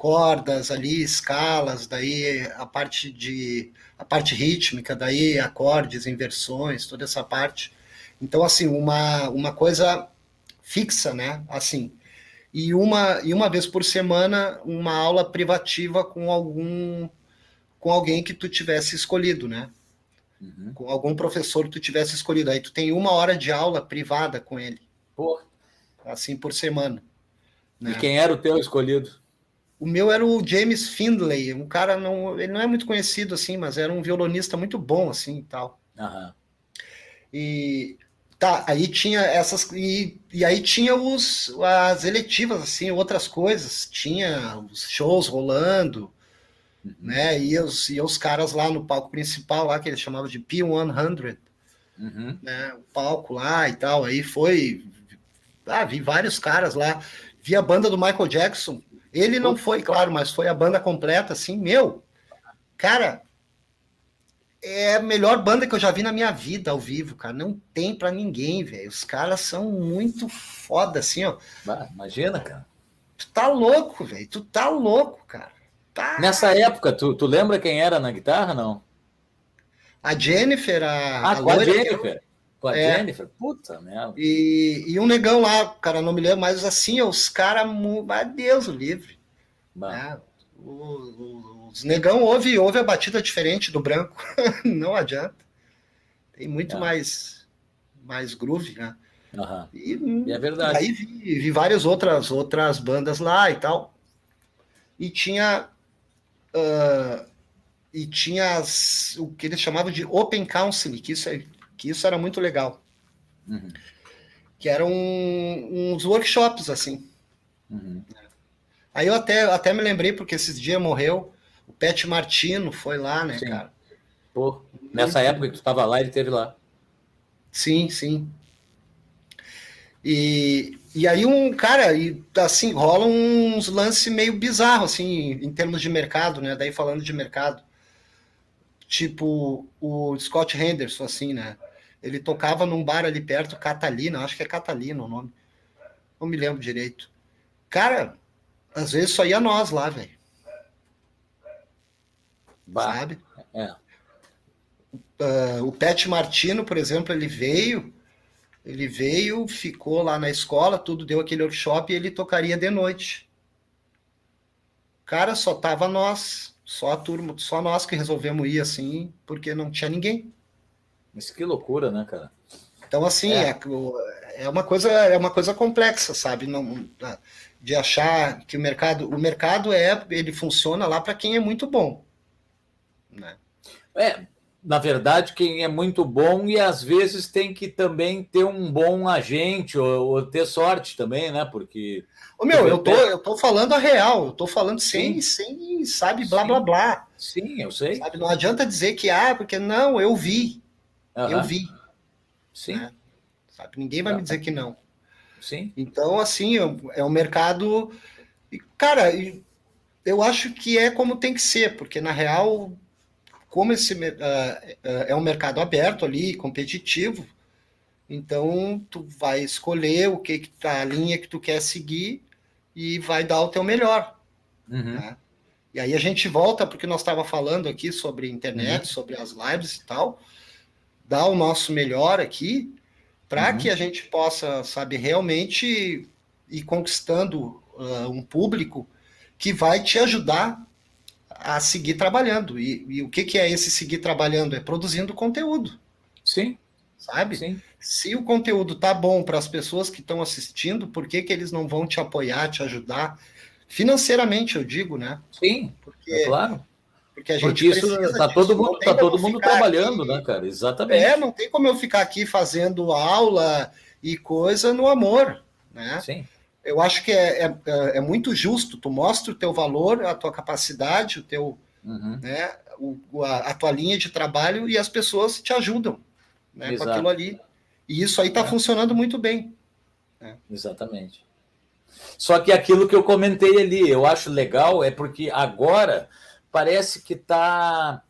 cordas ali, escalas, daí a parte de a parte rítmica, daí acordes, inversões, toda essa parte. Então assim, uma uma coisa fixa, né? Assim. E uma e uma vez por semana uma aula privativa com algum com alguém que tu tivesse escolhido, né? Uhum. Com algum professor que tu tivesse escolhido. Aí tu tem uma hora de aula privada com ele. Pô. Assim por semana. Né? E quem era o teu escolhido? O meu era o James Findlay, um cara não, ele não é muito conhecido assim, mas era um violonista muito bom assim e tal. Uhum. E tá, aí tinha essas e, e aí tinha os as eletivas assim, outras coisas, tinha os shows rolando, uhum. né? E os, e os caras lá no palco principal lá que eles chamavam de P100, uhum. né? O palco lá e tal, aí foi ah, vi vários caras lá, vi a banda do Michael Jackson ele não foi, claro, mas foi a banda completa, assim, meu. Cara, é a melhor banda que eu já vi na minha vida ao vivo, cara. Não tem para ninguém, velho. Os caras são muito foda, assim, ó. Imagina, cara. Tu tá louco, velho. Tu tá louco, cara. Tá... Nessa época, tu, tu lembra quem era na guitarra, não? A Jennifer, a. Ah, a, a Jennifer. Com a é. Jennifer? Puta merda. E, e um negão lá, cara, não me lembro, mas assim, os caras, Deus o livre. Né? Os, os negão ouve, ouve a batida diferente do branco. não adianta. Tem muito é. mais, mais groove, né? Uhum. E, e, é verdade. Aí vi, vi, várias outras, outras bandas lá e tal. E tinha. Uh, e tinha as, o que eles chamavam de Open Counseling, que isso é que isso era muito legal. Uhum. Que eram uns workshops, assim. Uhum. Aí eu até, até me lembrei, porque esses dias morreu, o Pet Martino foi lá, né, sim. cara? Pô, nessa época que tu estava lá, ele teve lá. Sim, sim. E, e aí um cara, e assim, rola uns lances meio bizarros, assim, em termos de mercado, né? Daí falando de mercado. Tipo o Scott Henderson, assim, né? Ele tocava num bar ali perto, Catalina, acho que é Catalina o nome. Não me lembro direito. Cara, às vezes só ia nós lá, velho. Sabe? É. Uh, o Pet Martino, por exemplo, ele veio, ele veio, ficou lá na escola, tudo deu aquele workshop e ele tocaria de noite. Cara, só tava nós, só a turma, só nós que resolvemos ir assim, porque não tinha ninguém. Mas que loucura, né, cara? Então, assim, é. é, é uma coisa é uma coisa complexa, sabe? Não, de achar que o mercado o mercado é ele funciona lá para quem é muito bom, né? É, na verdade, quem é muito bom e às vezes tem que também ter um bom agente ou, ou ter sorte também, né? Porque. Ô, meu, eu tô, eu tô falando a real, eu tô falando sem, sem sabe, blá, Sim. blá, blá. Sim, eu sei. Sabe? Não adianta dizer que, ah, porque não, eu vi. Uhum. Eu vi. Sim. Né? Sabe? Ninguém vai me dizer que não. Sim. Então, assim, é um mercado. Cara, eu acho que é como tem que ser, porque na real, como esse uh, é um mercado aberto ali, competitivo, então tu vai escolher o que, que tá, a linha que tu quer seguir e vai dar o teu melhor. Uhum. Né? E aí a gente volta porque nós estava falando aqui sobre internet, uhum. sobre as lives e tal, dar o nosso melhor aqui para uhum. que a gente possa, sabe, realmente ir conquistando uh, um público que vai te ajudar a seguir trabalhando. E, e, o que, que é esse seguir trabalhando? É produzindo conteúdo. Sim. Sabe? Sim. Se o conteúdo tá bom para as pessoas que estão assistindo, por que, que eles não vão te apoiar, te ajudar? Financeiramente, eu digo, né? Sim, porque, é claro. Porque a gente porque isso tá todo mundo, tá todo mundo trabalhando, aqui, né, cara? Exatamente. É, não tem como eu ficar aqui fazendo aula e coisa no amor, né? Sim. Eu acho que é, é, é muito justo, tu mostra o teu valor, a tua capacidade, o teu, uhum. né, o, a, a, tua linha de trabalho e as pessoas te ajudam né, com aquilo ali. E isso aí está é. funcionando muito bem. Né? Exatamente. Só que aquilo que eu comentei ali, eu acho legal, é porque agora parece que tá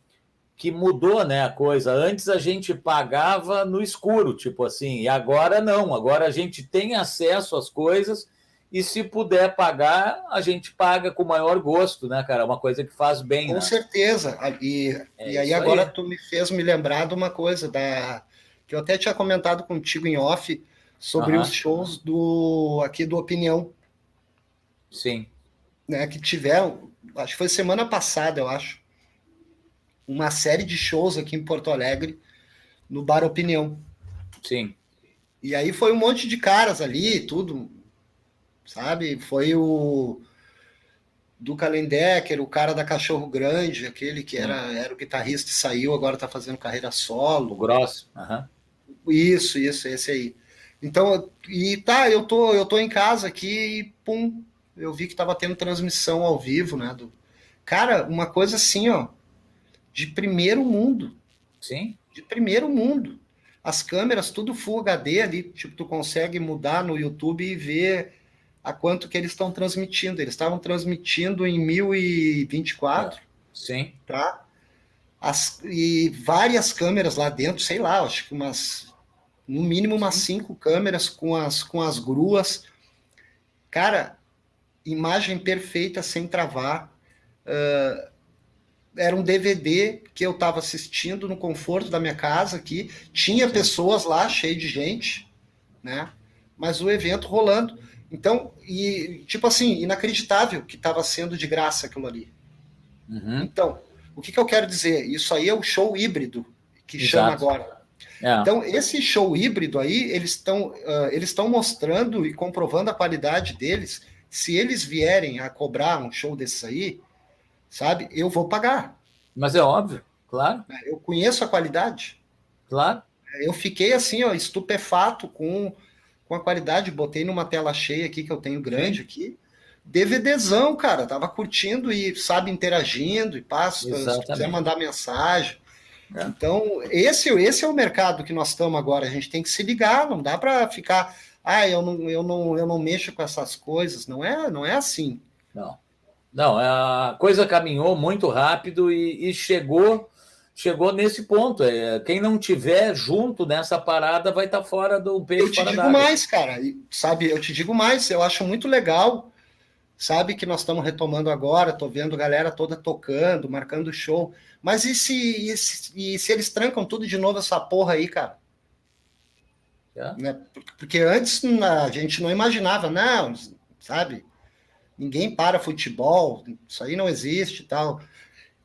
que mudou, né, a coisa. Antes a gente pagava no escuro, tipo assim, e agora não. Agora a gente tem acesso às coisas e se puder pagar, a gente paga com maior gosto, né, cara? É uma coisa que faz bem. Com né? certeza. E, é e aí agora aí. tu me fez me lembrar de uma coisa da que eu até tinha comentado contigo em off sobre os shows do aqui do Opinião. Sim. Né, que tiveram, acho que foi semana passada, eu acho, uma série de shows aqui em Porto Alegre, no Bar Opinião. Sim. E aí foi um monte de caras ali, tudo, sabe? Foi o do Kalendecker, o cara da Cachorro Grande, aquele que era, era o guitarrista e saiu, agora tá fazendo carreira solo. O Gross. Uhum. Isso, isso, esse aí. Então, e tá, eu tô, eu tô em casa aqui e pum, eu vi que tava tendo transmissão ao vivo, né? Do... Cara, uma coisa assim, ó, de primeiro mundo. Sim. De primeiro mundo. As câmeras, tudo Full HD ali, tipo, tu consegue mudar no YouTube e ver a quanto que eles estão transmitindo. Eles estavam transmitindo em 1024. É. Sim. Tá? As, e várias câmeras lá dentro, sei lá, acho que umas no mínimo umas cinco câmeras com as, com as gruas. Cara, imagem perfeita, sem travar. Uh, era um DVD que eu estava assistindo no conforto da minha casa aqui. Tinha Sim. pessoas lá, cheio de gente, né? Mas o evento rolando. Então, e tipo assim, inacreditável que estava sendo de graça aquilo ali. Uhum. Então, o que, que, eu quero dizer? Isso aí é o show híbrido que Exato. chama agora. É. Então, esse show híbrido aí, eles estão uh, eles estão mostrando e comprovando a qualidade deles. Se eles vierem a cobrar um show desse aí, sabe, eu vou pagar. Mas é óbvio, claro. Eu conheço a qualidade. Claro. Eu fiquei assim, ó, estupefato com, com a qualidade. Botei numa tela cheia aqui que eu tenho grande Sim. aqui. DVDzão, cara, tava curtindo e, sabe, interagindo e passa, se quiser mandar mensagem. É. Então, esse, esse é o mercado que nós estamos agora. A gente tem que se ligar, não dá para ficar, ah, eu não, eu, não, eu não mexo com essas coisas. Não é, não é assim. Não. Não, a coisa caminhou muito rápido e, e chegou chegou nesse ponto. É, quem não tiver junto nessa parada vai estar tá fora do peixe. Eu te digo mais, cara. Sabe, eu te digo mais. Eu acho muito legal sabe que nós estamos retomando agora, tô vendo galera toda tocando, marcando show. Mas e se, e se, e se eles trancam tudo de novo essa porra aí, cara? É. Né? Porque antes a gente não imaginava, não, sabe? Ninguém para futebol, isso aí não existe e tal.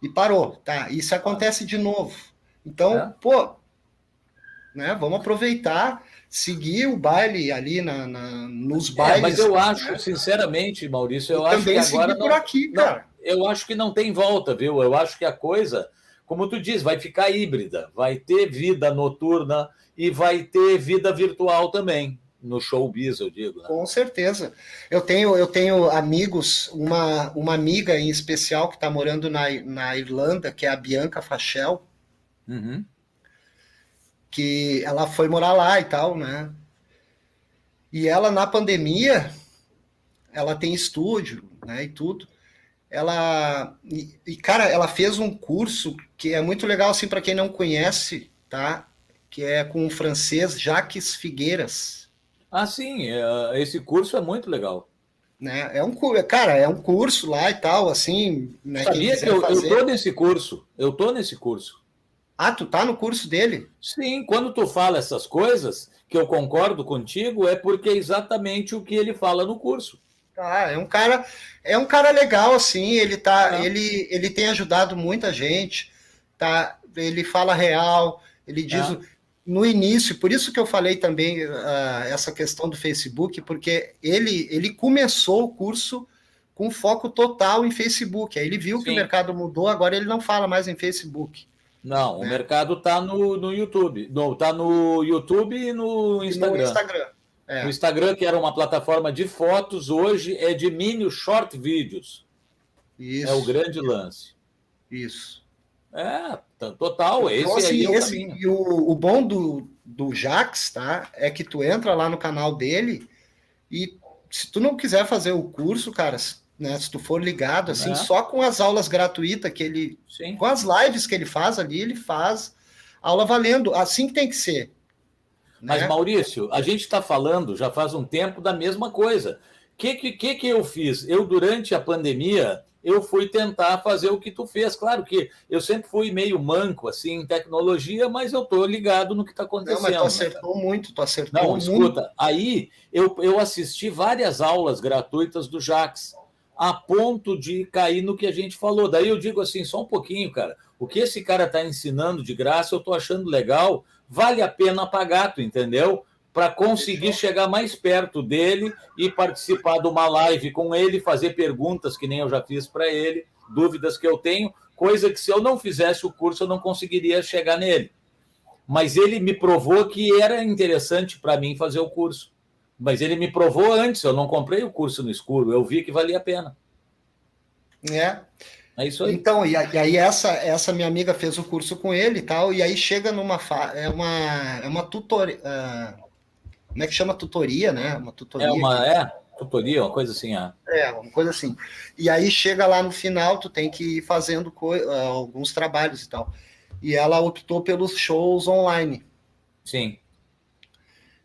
E parou, tá? Isso acontece de novo. Então, é. pô, né? Vamos aproveitar seguir o baile ali na, na nos bailes. É, mas eu acho, né? sinceramente, Maurício, eu, eu acho que agora não, aqui, cara. Não, eu acho que não tem volta, viu? Eu acho que a coisa, como tu diz, vai ficar híbrida, vai ter vida noturna e vai ter vida virtual também no showbiz, eu digo. Né? Com certeza. Eu tenho, eu tenho amigos, uma, uma amiga em especial que está morando na, na Irlanda, que é a Bianca Fachel. Uhum que ela foi morar lá e tal, né? E ela na pandemia, ela tem estúdio, né, e tudo. Ela e, e cara, ela fez um curso que é muito legal assim para quem não conhece, tá? Que é com o francês Jacques Figueiras. Ah, sim, é, esse curso é muito legal. Né? É um cara, é um curso lá e tal, assim. Né, Sabia que eu, fazer... eu tô nesse curso. Eu tô nesse curso. Ah, tu tá no curso dele? Sim, quando tu fala essas coisas, que eu concordo contigo, é porque é exatamente o que ele fala no curso. Ah, é um cara, é um cara legal, assim, ele tá, é. ele, ele tem ajudado muita gente, tá? Ele fala real, ele diz é. No início, por isso que eu falei também uh, essa questão do Facebook, porque ele, ele começou o curso com foco total em Facebook. Aí ele viu Sim. que o mercado mudou, agora ele não fala mais em Facebook. Não, né? o mercado está no, no YouTube. Não, está no YouTube e no Instagram. no Instagram. É. O Instagram, que era uma plataforma de fotos, hoje é de mini short vídeos. Isso. É o grande lance. Isso. É, total, esse então, assim, é esse, E o, o bom do, do Jax, tá? É que tu entra lá no canal dele e se tu não quiser fazer o curso, cara, né? Se tu for ligado, assim, é. só com as aulas gratuitas que ele. Sim. Com as lives que ele faz ali, ele faz aula valendo. Assim que tem que ser. Mas, né? Maurício, a gente está falando já faz um tempo da mesma coisa. O que, que, que eu fiz? Eu, durante a pandemia, eu fui tentar fazer o que tu fez. Claro que eu sempre fui meio manco assim em tecnologia, mas eu tô ligado no que está acontecendo. Não, mas tu né, acertou né, muito, tu acertou Não, muito. escuta, aí eu, eu assisti várias aulas gratuitas do Jax a ponto de cair no que a gente falou. Daí eu digo assim, só um pouquinho, cara. O que esse cara está ensinando de graça, eu estou achando legal, vale a pena pagar, tu entendeu? Para conseguir chegar mais perto dele e participar de uma live com ele, fazer perguntas que nem eu já fiz para ele, dúvidas que eu tenho, coisa que se eu não fizesse o curso eu não conseguiria chegar nele. Mas ele me provou que era interessante para mim fazer o curso. Mas ele me provou antes, eu não comprei o curso no escuro, eu vi que valia a pena. É. É isso aí. Então, e aí essa, essa minha amiga fez o curso com ele e tal, e aí chega numa fa... é uma é uma tutoria, uh, como é que chama tutoria, né? Uma tutoria. É uma é tutoria, uma coisa assim, é. É, uma coisa assim. E aí chega lá no final, tu tem que ir fazendo co... uh, alguns trabalhos e tal. E ela optou pelos shows online. Sim.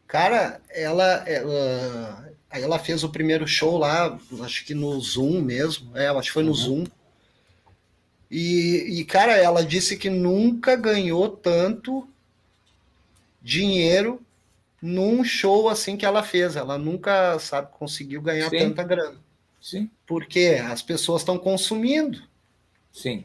Cara, ela, ela, ela fez o primeiro show lá, acho que no Zoom mesmo, é, acho que foi no uhum. Zoom. E, e, cara, ela disse que nunca ganhou tanto dinheiro num show assim que ela fez. Ela nunca, sabe, conseguiu ganhar Sim. tanta grana. Sim. Porque as pessoas estão consumindo. Sim.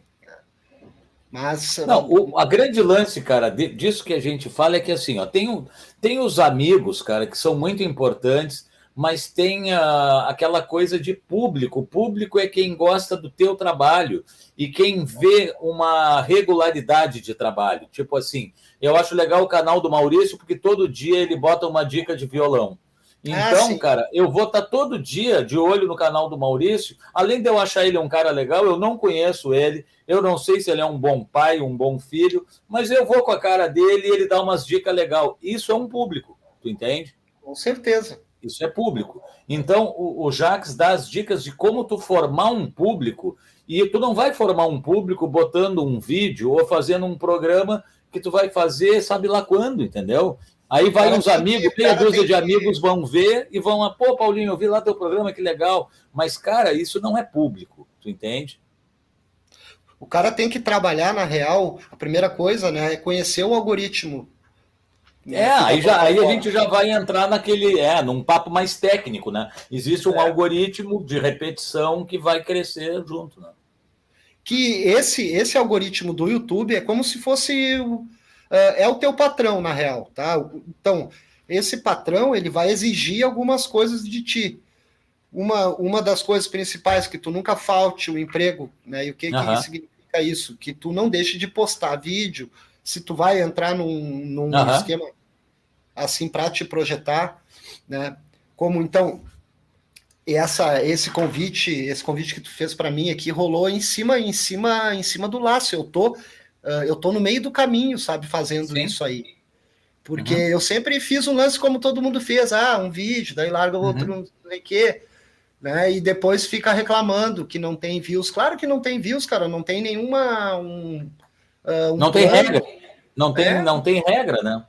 Mas. Não, o, a grande lance, cara, disso que a gente fala é que assim, ó, tem, tem os amigos, cara, que são muito importantes, mas tem a, aquela coisa de público. O público é quem gosta do teu trabalho e quem vê uma regularidade de trabalho. Tipo assim, eu acho legal o canal do Maurício, porque todo dia ele bota uma dica de violão. Ah, então, ah, cara, eu vou estar tá todo dia de olho no canal do Maurício. Além de eu achar ele um cara legal, eu não conheço ele, eu não sei se ele é um bom pai, um bom filho, mas eu vou com a cara dele e ele dá umas dicas legal. Isso é um público, tu entende? Com certeza. Isso é público. Então, o, o Jax dá as dicas de como tu formar um público e tu não vai formar um público botando um vídeo ou fazendo um programa que tu vai fazer, sabe lá quando, entendeu? Aí vai uns amigos, meia dúzia de amigos vão ver e vão lá, pô, Paulinho, eu vi lá teu programa, que legal. Mas, cara, isso não é público, tu entende? O cara tem que trabalhar, na real, a primeira coisa, né, é conhecer o algoritmo. É, aí, já, aí a gente já vai entrar naquele, é, num papo mais técnico, né? Existe um é. algoritmo de repetição que vai crescer junto, né? Que esse, esse algoritmo do YouTube é como se fosse é, é o teu patrão, na real, tá? Então, esse patrão, ele vai exigir algumas coisas de ti. Uma, uma das coisas principais, que tu nunca falte o emprego, né? E o que, uhum. que significa isso? Que tu não deixe de postar vídeo, se tu vai entrar num, num uhum. esquema assim para te projetar, né? Como então essa esse convite, esse convite que tu fez para mim aqui rolou em cima em cima em cima do laço. Eu tô uh, eu tô no meio do caminho, sabe, fazendo Sim. isso aí. Porque uhum. eu sempre fiz um lance como todo mundo fez, ah, um vídeo, daí larga o uhum. outro, não sei o quê, né? E depois fica reclamando que não tem views. Claro que não tem views, cara, não tem nenhuma. Um, uh, um não plano. tem regra. Não tem, é, não tem regra, né?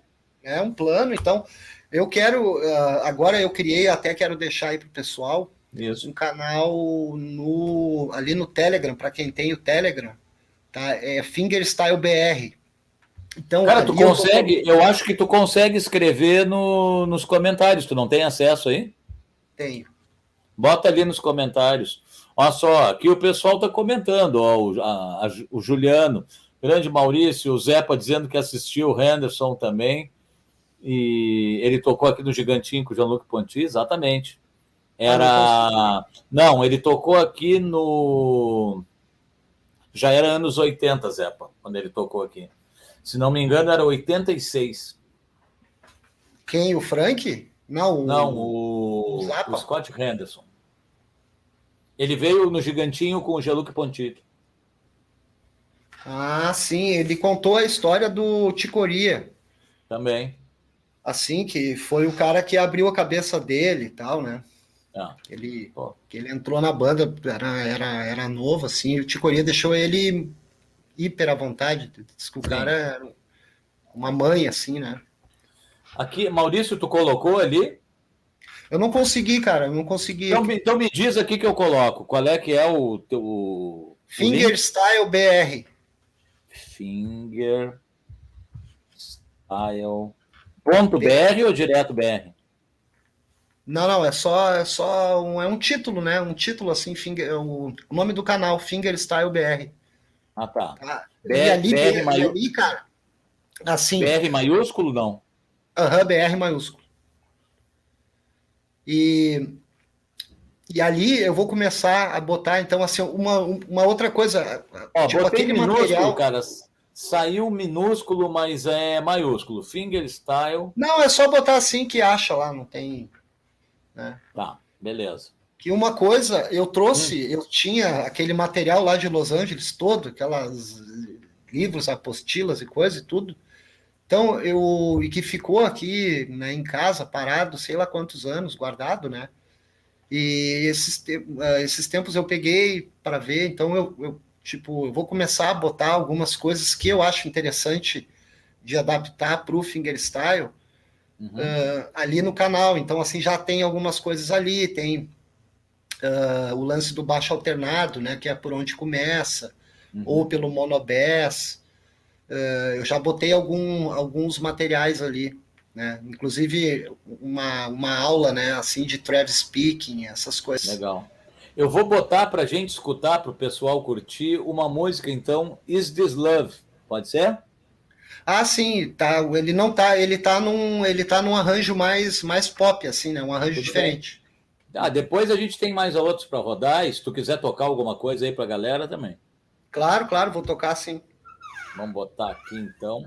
É um plano, então. Eu quero. Uh, agora eu criei, até quero deixar aí pro pessoal. Isso. um canal no, ali no Telegram, para quem tem o Telegram, tá? É Fingerstyle BR. Então, Cara, tu consegue, eu, tô... eu, acho que tu consegue escrever no, nos comentários, tu não tem acesso aí? Tenho. Bota ali nos comentários. Olha só, aqui o pessoal está comentando, ó, o, a, a, o Juliano, grande Maurício, o Zepa dizendo que assistiu, o Henderson também, e ele tocou aqui no Gigantinho com o Jean-Luc Ponty, exatamente. Era. Ah, não, ele tocou aqui no. Já era anos 80, Zepa, quando ele tocou aqui. Se não me engano, era 86. Quem? O Frank? Não, o, não, o, o Scott Henderson. Ele veio no Gigantinho com o Geluque Pontito. Ah, sim, ele contou a história do Ticoria. Também. Assim, que foi o cara que abriu a cabeça dele e tal, né? Ah. Ele, que ele entrou na banda, era, era, era novo, assim, o Ticoria deixou ele hiper à vontade. Diz que o Sim. cara era uma mãe, assim, né? Aqui, Maurício, tu colocou ali? Eu não consegui, cara, eu não consegui. Então, então me diz aqui que eu coloco. Qual é que é o teu. Fingerstyle BR. Fingerstyle. Ponto BR ou direto BR? Não, não, é só, é só um, é um título, né? Um título assim, finger, o, nome do canal, Fingerstyle BR. Ah, tá. tá. BR, e ali, BR, BR, ali, cara, assim. BR maiúsculo, não? Aham, uhum, BR maiúsculo. E, e ali eu vou começar a botar, então, assim, uma, uma outra coisa. Ó, tipo, aquele material. Cara, saiu minúsculo, mas é maiúsculo. Fingerstyle. Não, é só botar assim que acha lá, não tem. Né? Tá, beleza. Que uma coisa, eu trouxe, hum. eu tinha aquele material lá de Los Angeles todo, aquelas livros, apostilas e coisa e tudo. Então, eu. E que ficou aqui né, em casa, parado, sei lá quantos anos, guardado, né? E esses, uh, esses tempos eu peguei para ver, então eu, eu, tipo, eu vou começar a botar algumas coisas que eu acho interessante de adaptar para o fingerstyle uhum. uh, ali no canal. Então, assim, já tem algumas coisas ali, tem uh, o lance do baixo alternado, né, que é por onde começa, uhum. ou pelo monobass. Uh, eu já botei algum, alguns materiais ali, né? Inclusive uma, uma aula, né, assim, de Travis Speaking, essas coisas. Legal. Eu vou botar para a gente escutar, para o pessoal curtir, uma música, então, Is This Love? Pode ser? Ah, sim, tá. Ele não tá, ele tá num, ele tá num arranjo mais, mais pop, assim, né? Um arranjo Tudo diferente. Bem. Ah, depois a gente tem mais outros para rodar. E se tu quiser tocar alguma coisa aí para a galera também. Claro, claro, vou tocar sim. Vamos botar aqui então.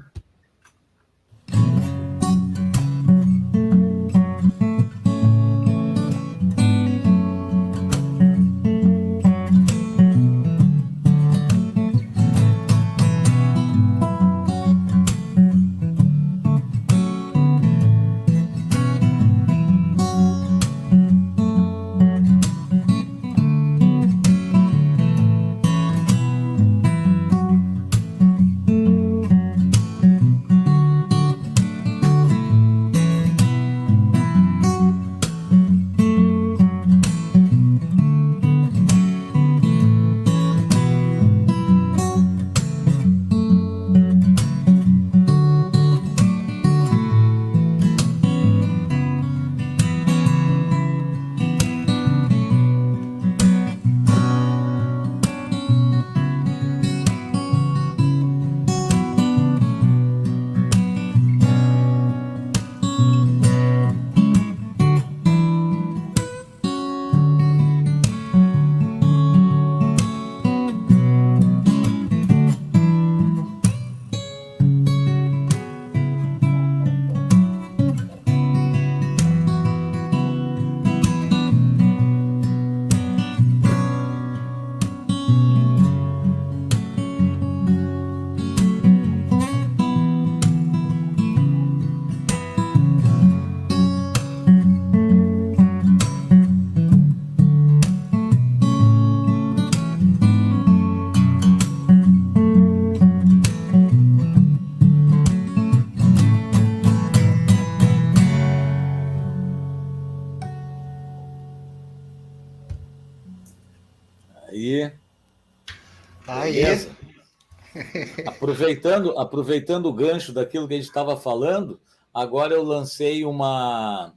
Aproveitando, aproveitando o gancho daquilo que a gente estava falando, agora eu lancei uma.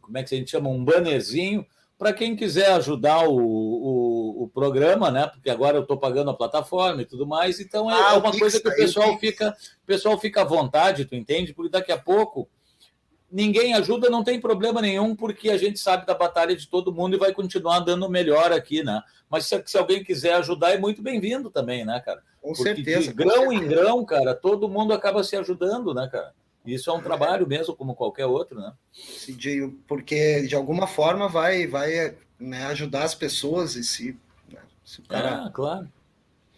Como é que a gente chama? Um bannerzinho para quem quiser ajudar o, o, o, programa, né? Porque agora eu estou pagando a plataforma e tudo mais, então é, ah, é uma coisa que o pessoal fica, o pessoal fica à vontade, tu entende? Porque daqui a pouco ninguém ajuda, não tem problema nenhum, porque a gente sabe da batalha de todo mundo e vai continuar dando melhor aqui, né? Mas se, se alguém quiser ajudar, é muito bem-vindo também, né, cara? Com porque certeza. De grão certeza. em grão, cara, todo mundo acaba se ajudando, né, cara? Isso é um trabalho mesmo, como qualquer outro, né? Porque de alguma forma vai, vai né, ajudar as pessoas e se, né, se o cara ah, claro.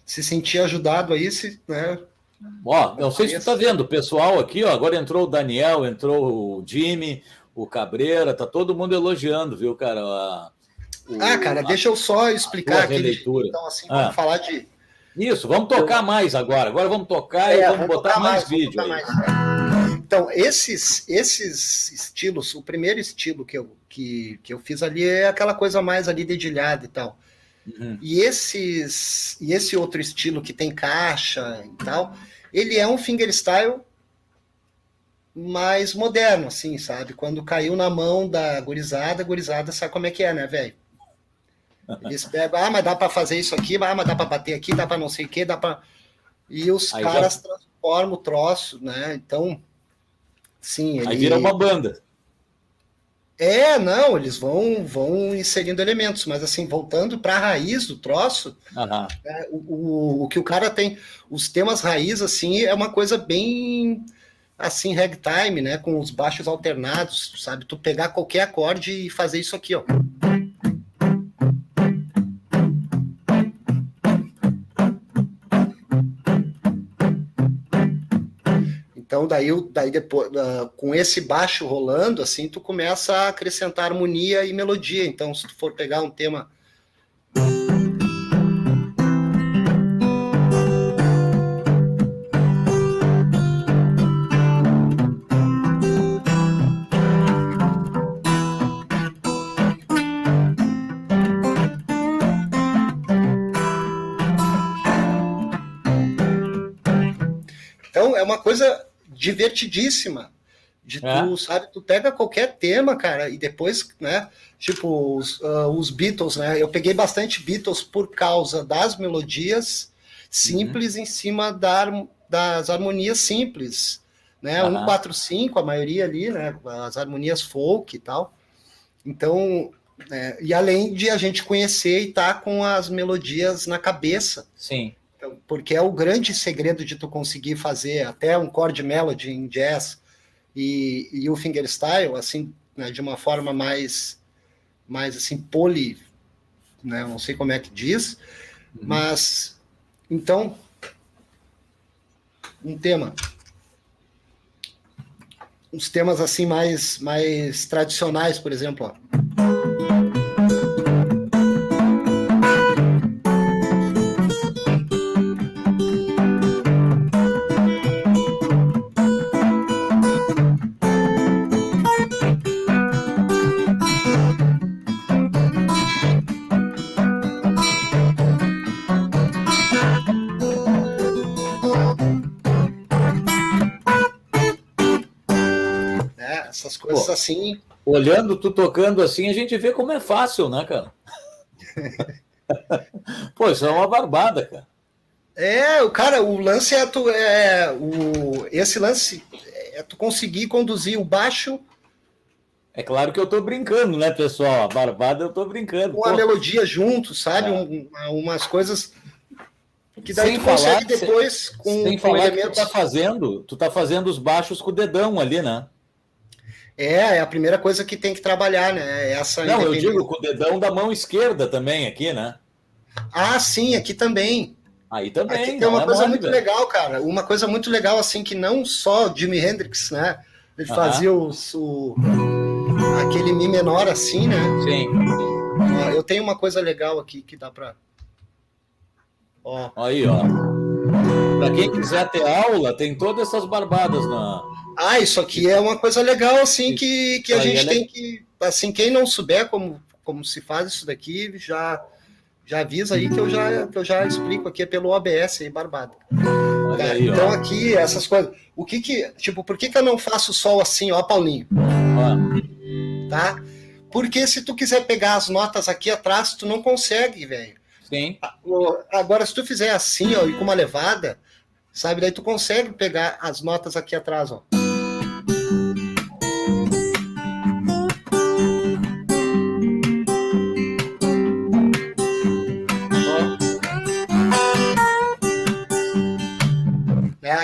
se sentir ajudado aí, se, né, Ó, não sei se tu tá vendo, o pessoal aqui, ó, agora entrou o Daniel, entrou o Jimmy, o Cabreira, tá todo mundo elogiando, viu, cara? A, o, ah, cara, a, deixa eu só explicar aqui. Então, assim, ah. vamos falar de. Isso, vamos tocar mais agora. Agora vamos tocar é, e vamos, vamos botar mais, mais vídeo. Mais. Então, esses, esses estilos, o primeiro estilo que eu, que, que eu fiz ali é aquela coisa mais ali dedilhada e tal. Uhum. E, esses, e esse outro estilo que tem caixa e tal, ele é um fingerstyle mais moderno, assim, sabe? Quando caiu na mão da gurizada, a gurizada sabe como é que é, né, velho? Eles pegam, ah, mas dá para fazer isso aqui, ah, mas dá para bater aqui, dá para não sei o quê, dá para. E os Aí caras já... transformam o troço, né? Então, sim. Ele... Aí vira uma banda. É, não, eles vão vão inserindo elementos, mas assim, voltando para a raiz do troço, uhum. é, o, o, o, que o cara tem, os temas raiz, assim, é uma coisa bem assim, ragtime, né? Com os baixos alternados, sabe? Tu pegar qualquer acorde e fazer isso aqui, ó. Então, daí, daí depois, uh, com esse baixo rolando, assim, tu começa a acrescentar harmonia e melodia. Então, se tu for pegar um tema Então, é uma coisa divertidíssima. De é. tu, sabe, tu pega qualquer tema, cara, e depois, né, tipo, os, uh, os, Beatles, né, eu peguei bastante Beatles por causa das melodias simples uhum. em cima da, das harmonias simples, né, uhum. 1, 4, 5, a maioria ali, né, as harmonias folk e tal. Então, é, e além de a gente conhecer e estar tá com as melodias na cabeça. Sim porque é o grande segredo de tu conseguir fazer até um chord melody em jazz e, e o fingerstyle, assim, né, de uma forma mais, mais assim, poli, né, não sei como é que diz, uhum. mas, então, um tema, uns temas assim mais, mais tradicionais, por exemplo, ó. Assim. Olhando, tu tocando assim, a gente vê como é fácil, né, cara? Pô, isso é uma barbada, cara. É, o cara, o lance é tu é o esse lance é tu conseguir conduzir o baixo. É claro que eu tô brincando, né, pessoal? A barbada eu tô brincando. Com a melodia junto, sabe? É. Um, umas coisas que daí sem tu falar, consegue depois sem, com, sem falar que tu tá fazendo, tu tá fazendo os baixos com o dedão ali, né? É, é a primeira coisa que tem que trabalhar, né? Essa Não, eu digo com o dedão da mão esquerda também aqui, né? Ah, sim, aqui também. Aí também. Aqui tem uma é coisa muito legal, cara. Uma coisa muito legal, assim, que não só Jimi Hendrix, né? Ele fazia o, o, aquele Mi menor assim, né? Sim. eu tenho uma coisa legal aqui que dá para. Ó. Aí, ó. Para quem quiser ter aula, tem todas essas barbadas na, ah, isso aqui é uma coisa legal, assim, que, que a gente é tem que. Assim, quem não souber como, como se faz isso daqui, já, Já avisa aí que eu já, que eu já explico aqui é pelo OBS aí, barbado. Tá, aí, então ó. aqui, essas coisas. O que que, tipo, por que que eu não faço sol assim, ó, Paulinho? Ó. Tá? Porque se tu quiser pegar as notas aqui atrás, tu não consegue, velho. Sim. Agora, se tu fizer assim, ó, e com uma levada, sabe, daí tu consegue pegar as notas aqui atrás, ó.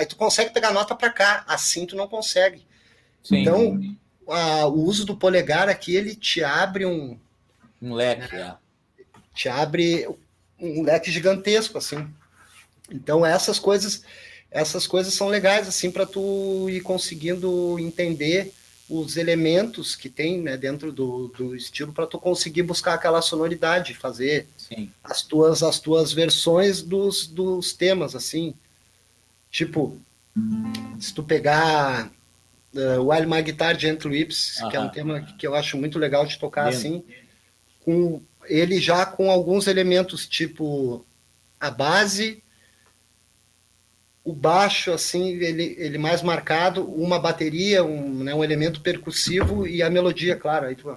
Aí tu consegue pegar nota para cá, assim tu não consegue. Sim. Então, a, o uso do polegar aqui, ele te abre um... Um leque, é. Te abre um leque gigantesco, assim. Então, essas coisas essas coisas são legais, assim, para tu ir conseguindo entender os elementos que tem né, dentro do, do estilo para tu conseguir buscar aquela sonoridade, fazer Sim. as tuas as tuas versões dos, dos temas, assim. Tipo, se tu pegar uh, While My Guitar Gentle Whips, que é um tema que eu acho muito legal de tocar assim, com ele já com alguns elementos, tipo a base, o baixo, assim, ele, ele mais marcado, uma bateria, um, né, um elemento percussivo e a melodia, claro. Aí tu,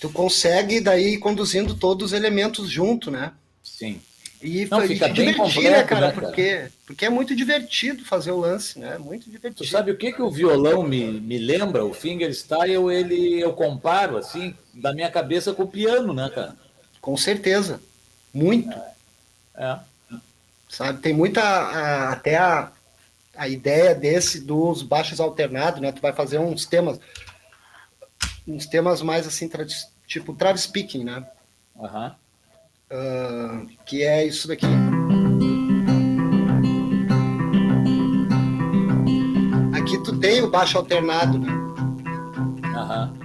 Tu consegue daí conduzindo todos os elementos junto, né? Sim. E Não, fica bem divertir, completo, né, cara? Né, cara? Porque, porque é muito divertido fazer o lance, né? Muito divertido. Tu sabe o que, que o violão me, me lembra? O fingerstyle, ele eu comparo, assim, da minha cabeça com o piano, né, cara? Com certeza. Muito. É. é. Sabe, tem muita. A, até a, a ideia desse dos baixos alternados, né? Tu vai fazer uns temas uns temas mais assim, tipo Travis Speaking, né? Uhum. Uh, que é isso daqui. Aqui tu tem o baixo alternado, né? Uhum.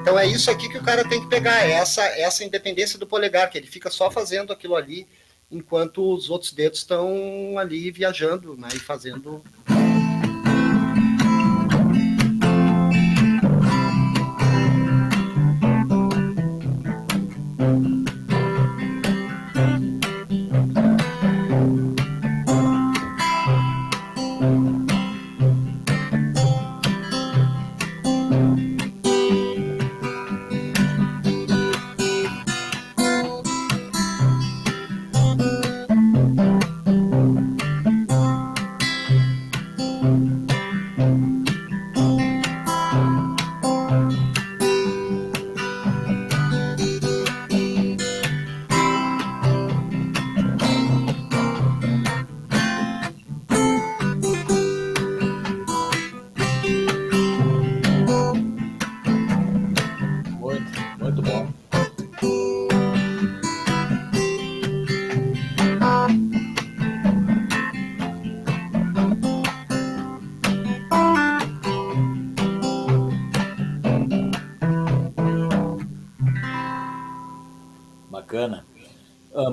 Então é isso aqui que o cara tem que pegar, é essa, essa independência do polegar, que ele fica só fazendo aquilo ali, enquanto os outros dedos estão ali viajando, né? E fazendo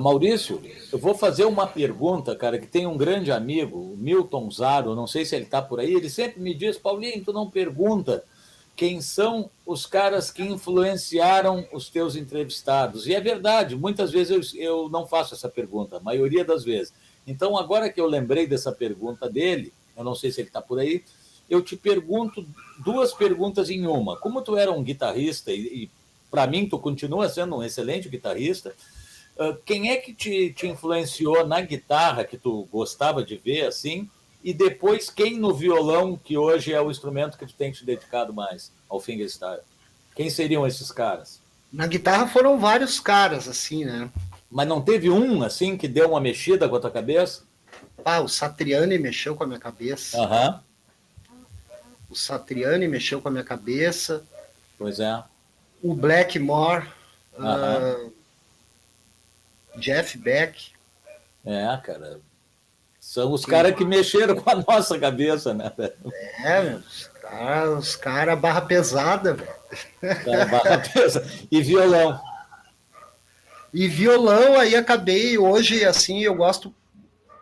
Maurício, eu vou fazer uma pergunta, cara, que tem um grande amigo, o Milton Zaro, não sei se ele está por aí, ele sempre me diz, Paulinho, tu não pergunta quem são os caras que influenciaram os teus entrevistados. E é verdade, muitas vezes eu, eu não faço essa pergunta, a maioria das vezes. Então, agora que eu lembrei dessa pergunta dele, eu não sei se ele está por aí, eu te pergunto duas perguntas em uma. Como tu era um guitarrista, e, e para mim tu continua sendo um excelente guitarrista, quem é que te, te influenciou na guitarra que tu gostava de ver assim? E depois quem no violão, que hoje é o instrumento que tu tem te dedicado mais ao fingerstyle? Quem seriam esses caras? Na guitarra foram vários caras assim, né? Mas não teve um assim que deu uma mexida com a tua cabeça? Ah, o Satriani mexeu com a minha cabeça. Aham. O Satriani mexeu com a minha cabeça. Pois é. O Blackmore. Uh, Jeff Beck. É, cara. São os caras que mexeram com a nossa cabeça, né? É, meu, os caras cara barra pesada, velho. barra pesada. E violão. E violão, aí acabei hoje, assim, eu gosto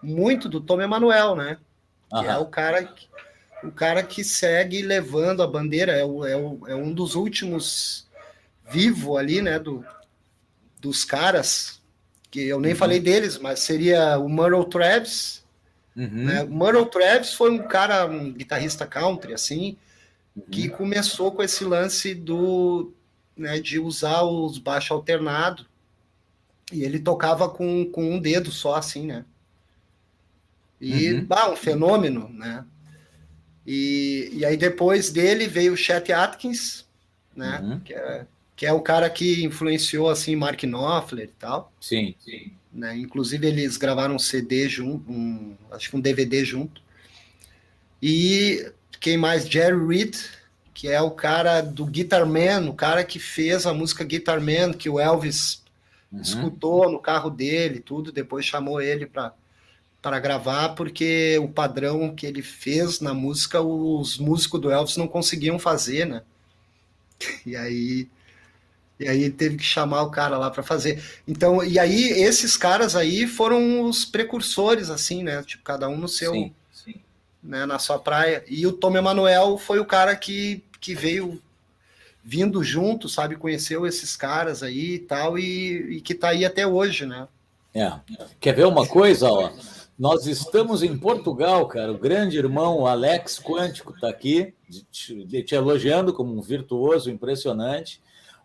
muito do Tom Emanuel, né? Que é o cara, que, o cara que segue levando a bandeira, é, o, é, o, é um dos últimos vivo ali, né? Do, dos caras que eu nem uhum. falei deles, mas seria o Murray Travis. Uhum. Né? O Murray Travis foi um cara, um guitarrista country, assim, uhum. que começou com esse lance do né, de usar os baixos alternados. E ele tocava com, com um dedo só, assim, né? E, uhum. bah, um fenômeno, né? E, e aí depois dele veio o Chet Atkins, né? Uhum. Que é que é o cara que influenciou assim Mark Knopfler e tal. Sim, sim. Né? Inclusive eles gravaram um CD junto, um, acho que um DVD junto. E quem mais? Jerry Reed, que é o cara do Guitar Man, o cara que fez a música Guitar Man, que o Elvis uhum. escutou no carro dele, tudo, depois chamou ele para para gravar, porque o padrão que ele fez na música, os músicos do Elvis não conseguiam fazer, né? E aí e aí teve que chamar o cara lá para fazer. Então, e aí esses caras aí foram os precursores, assim, né? Tipo, cada um no seu, sim, sim. Né, na sua praia. E o Tom Emanuel foi o cara que, que veio vindo junto, sabe? Conheceu esses caras aí e tal, e, e que tá aí até hoje, né? É. Quer ver uma coisa, ó? Nós estamos em Portugal, cara. O grande irmão Alex Quântico está aqui, te, te elogiando como um virtuoso impressionante.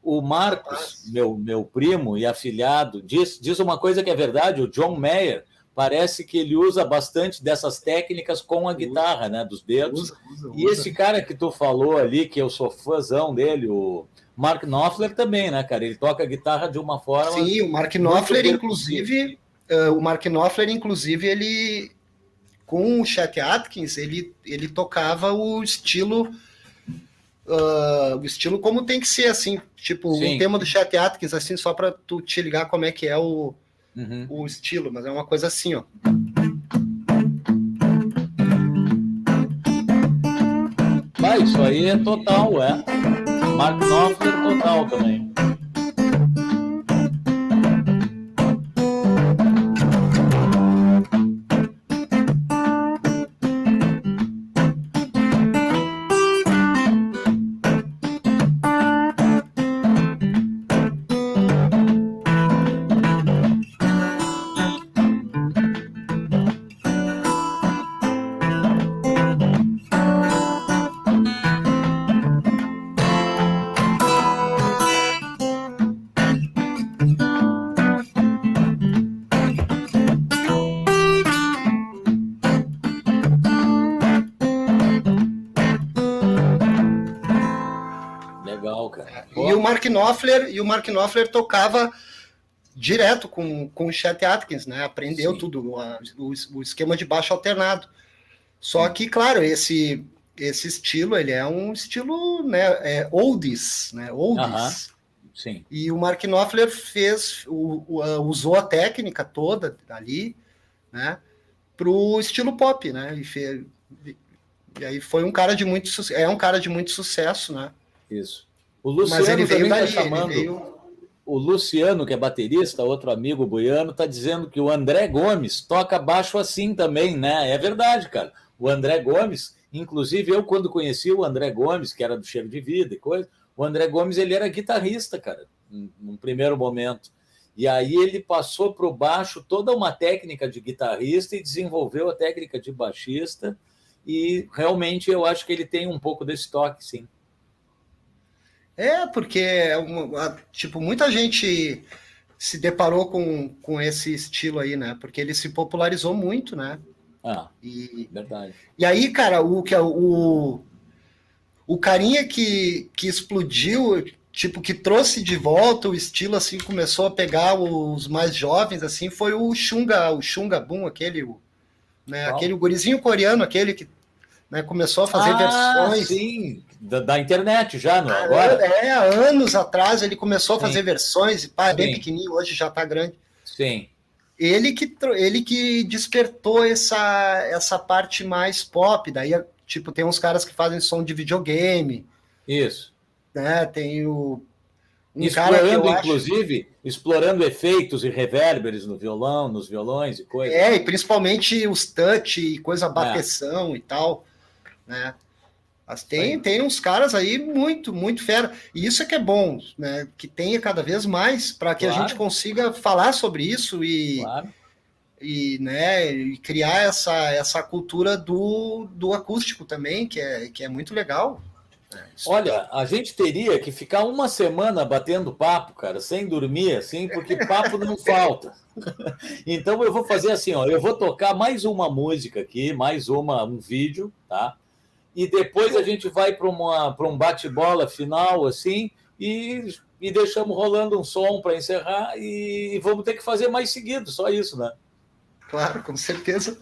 O Marcos, meu, meu primo e afilhado, diz, diz uma coisa que é verdade: o John Mayer parece que ele usa bastante dessas técnicas com a guitarra, né? Dos dedos. Usa, usa, e esse cara que tu falou ali, que eu sou fãzão dele, o Mark Knopfler também, né, cara? Ele toca a guitarra de uma forma. Sim, o Mark Knopfler, inclusive, uh, o Mark Knopfler, inclusive, ele com o Chet Atkins, ele, ele tocava o estilo uh, o estilo como tem que ser, assim, tipo, o um tema do Chet Atkins, assim, só para tu te ligar como é que é o, uhum. o estilo, mas é uma coisa assim, ó. Ah, isso aí é total, é. Mark Knopfler total também. Knopfler, e o Mark Knopfler tocava direto com, com o Chet Atkins, né? Aprendeu Sim. tudo, a, o, o, esquema de baixo alternado. Só que, claro, esse esse estilo, ele é um estilo, né, é oldies, né, oldies. Uh -huh. Sim. E o Mark Knopfler fez, o, o, usou a técnica toda ali, né, pro estilo pop, né, e, fez, e aí foi um cara de muito, é um cara de muito sucesso, né. Isso. O Luciano Mas ele veio tá dali, tá chamando. Veio... o Luciano, que é baterista, outro amigo buiano, está dizendo que o André Gomes toca baixo assim também, né? É verdade, cara. O André Gomes, inclusive eu, quando conheci o André Gomes, que era do Cheiro de Vida e coisa, o André Gomes ele era guitarrista, cara, num primeiro momento. E aí ele passou para o baixo toda uma técnica de guitarrista e desenvolveu a técnica de baixista. E realmente eu acho que ele tem um pouco desse toque, sim. É, porque é tipo, muita gente se deparou com, com esse estilo aí, né? Porque ele se popularizou muito, né? Ah, e, verdade. E aí, cara, o que é o, o carinha que, que explodiu, tipo, que trouxe de volta o estilo, assim, começou a pegar os mais jovens, assim, foi o Xunga, o Xunga Boom, aquele, né, aquele gurizinho coreano, aquele que né, começou a fazer ah, versões. Sim, da, da, internet já, não é agora? É, anos atrás ele começou a fazer versões, e pá, é bem pequenininho, hoje já está grande. Sim. Ele que, ele que despertou essa, essa parte mais pop, daí, tipo, tem uns caras que fazem som de videogame. Isso. Né, tem o... Um explorando, inclusive, acho... explorando efeitos e reverberes no violão, nos violões e coisas. É, e principalmente os touch e coisa bateção é. e tal né? Mas tem, tem uns caras aí muito, muito fera. E isso é que é bom, né? Que tenha cada vez mais para que claro. a gente consiga falar sobre isso e, claro. e, né, e criar essa, essa cultura do, do acústico também, que é, que é muito legal. É, Olha, a gente teria que ficar uma semana batendo papo, cara, sem dormir, assim, porque papo não falta. Então eu vou fazer assim, ó, eu vou tocar mais uma música aqui, mais uma, um vídeo, tá? E depois a gente vai para um bate-bola final, assim, e, e deixamos rolando um som para encerrar e vamos ter que fazer mais seguido, só isso, né? Claro, com certeza.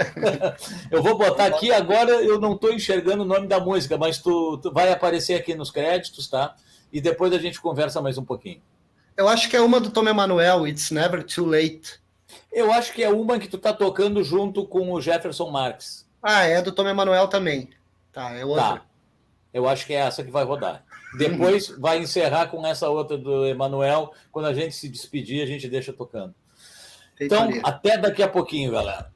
eu vou botar aqui agora, eu não estou enxergando o nome da música, mas tu, tu, vai aparecer aqui nos créditos, tá? E depois a gente conversa mais um pouquinho. Eu acho que é uma do Tom Emanuel, It's Never Too Late. Eu acho que é uma que tu tá tocando junto com o Jefferson Marques. Ah, é do Tom Emanuel também. Tá, é outra. Tá. Eu acho que é essa que vai rodar. Depois vai encerrar com essa outra do Emanuel. Quando a gente se despedir, a gente deixa tocando. Então, até daqui a pouquinho, galera.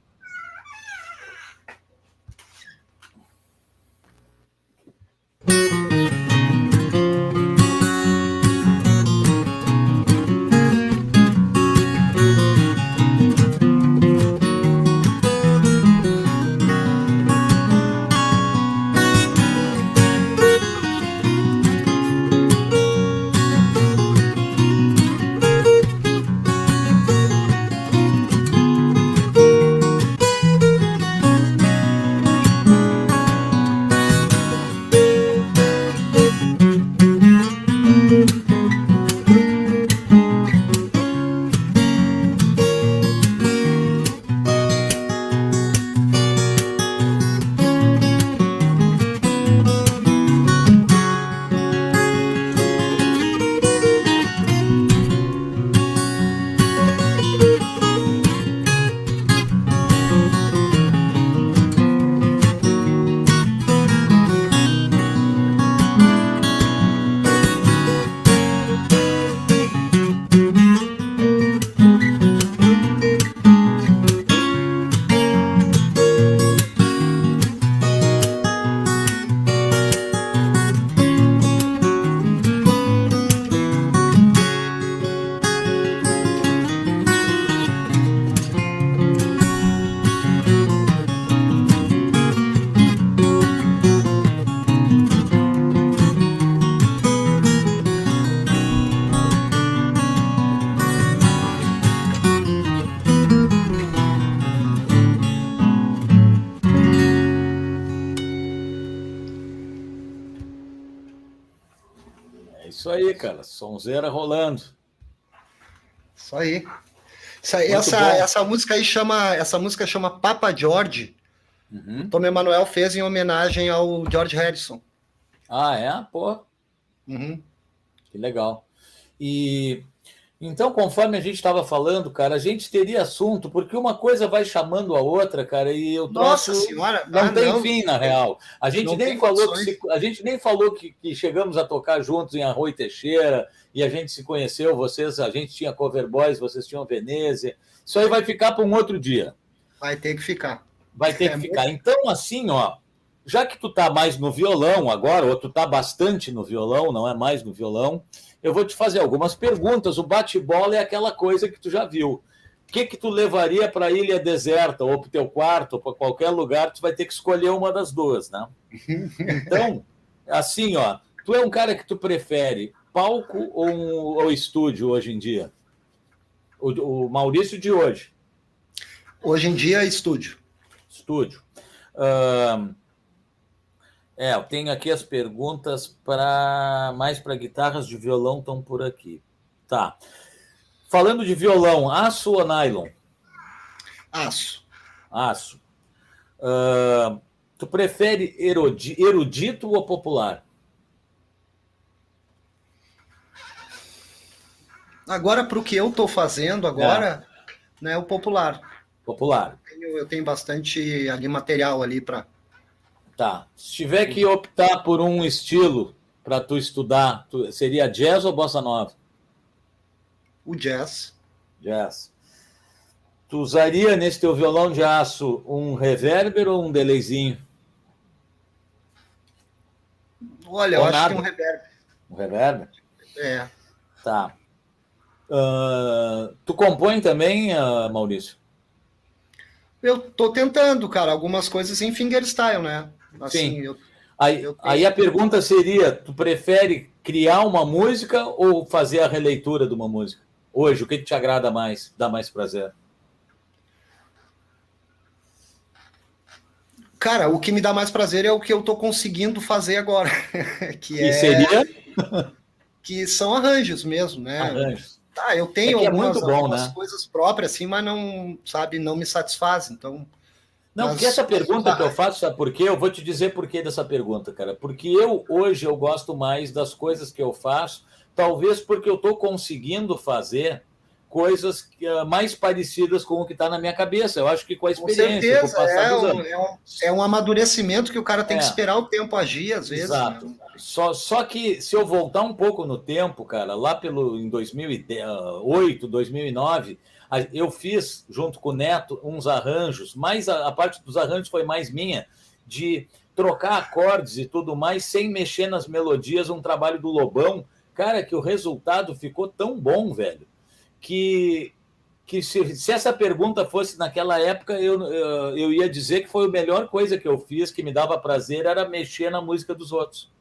Cara. Sonzeira rolando. Isso aí. Isso aí essa, essa música aí chama. Essa música chama Papa George. Uhum. O Tom Emanuel fez em homenagem ao George Harrison. Ah, é? Pô. Uhum. Que legal. E Então, conforme a gente estava falando, cara, a gente teria assunto, porque uma coisa vai chamando a outra, cara, e eu Nossa senhora, não ah, tem não. fim, na real. A gente nem falou, que a gente nem falou que, que, chegamos a tocar juntos em Arroio Teixeira, e a gente se conheceu, vocês, a gente tinha Cover Boys, vocês tinham Veneza. Isso aí vai ficar para um outro dia. Vai ter que ficar. Vai ter é que ficar. Muito... Então, assim, ó, já que tu tá mais no violão agora, ou tu tá bastante no violão, não é mais no violão, eu vou te fazer algumas perguntas. O bate-bola é aquela coisa que tu já viu. O que que tu levaria para a ilha deserta, ou para o teu quarto, ou para qualquer lugar, tu vai ter que escolher uma das duas, né? Então, assim, ó, tu é um cara que tu prefere palco ou, um, ou estúdio hoje em dia? O, o, Maurício de hoje. Hoje em dia, estúdio. Estúdio. Uh, é, eu tenho aqui as perguntas para mais para guitarras de violão estão por aqui. Tá. Falando de violão, aço ou nylon? Aço. Aço. Uh, tu prefere erudito ou popular? Agora, para o que eu estou fazendo agora, é. né, o popular. Popular. Eu tenho, eu tenho bastante ali material ali para Tá. Se tiver que optar por um estilo para tu estudar, tu, seria jazz ou bossa nova? O jazz. Jazz. Tu usaria nesse teu violão de aço um reverber ou um delayzinho? Olha, ou eu nada? acho que um reverber. Um reverber? É. Tá. Uh, tu compõe também, uh, Maurício? Eu tô tentando, cara, algumas coisas em fingerstyle, né? Assim, Sim. Eu, aí, eu tenho... aí a pergunta seria: tu prefere criar uma música ou fazer a releitura de uma música? Hoje, o que te agrada mais, dá mais prazer? Cara, o que me dá mais prazer é o que eu tô conseguindo fazer agora. que é... Seria? que são arranjos mesmo, né? Arranjos. Ah, eu tenho é algumas, é bom, algumas né? coisas próprias, assim, mas não, sabe, não me satisfaz. Então, não, porque essa pergunta que eu faço, sabe por quê? Eu vou te dizer por que dessa pergunta, cara. Porque eu, hoje, eu gosto mais das coisas que eu faço, talvez porque eu estou conseguindo fazer coisas uh, mais parecidas com o que está na minha cabeça. Eu acho que com a experiência, com, com é, um, é, um, é, um, amadurecimento que o cara tem é. que esperar o tempo agir, às vezes. Exato. Né? Só, só que se eu voltar um pouco no tempo, cara, lá pelo em 2008, 2009 eu fiz, junto com o Neto, uns arranjos, mas a, a parte dos arranjos foi mais minha, de trocar acordes e tudo mais, sem mexer nas melodias, um trabalho do Lobão. Cara, que o resultado ficou tão bom, velho, que, que se, se essa pergunta fosse naquela época, eu, eu, eu ia dizer que foi a melhor coisa que eu fiz, que me dava prazer, era mexer na música dos outros.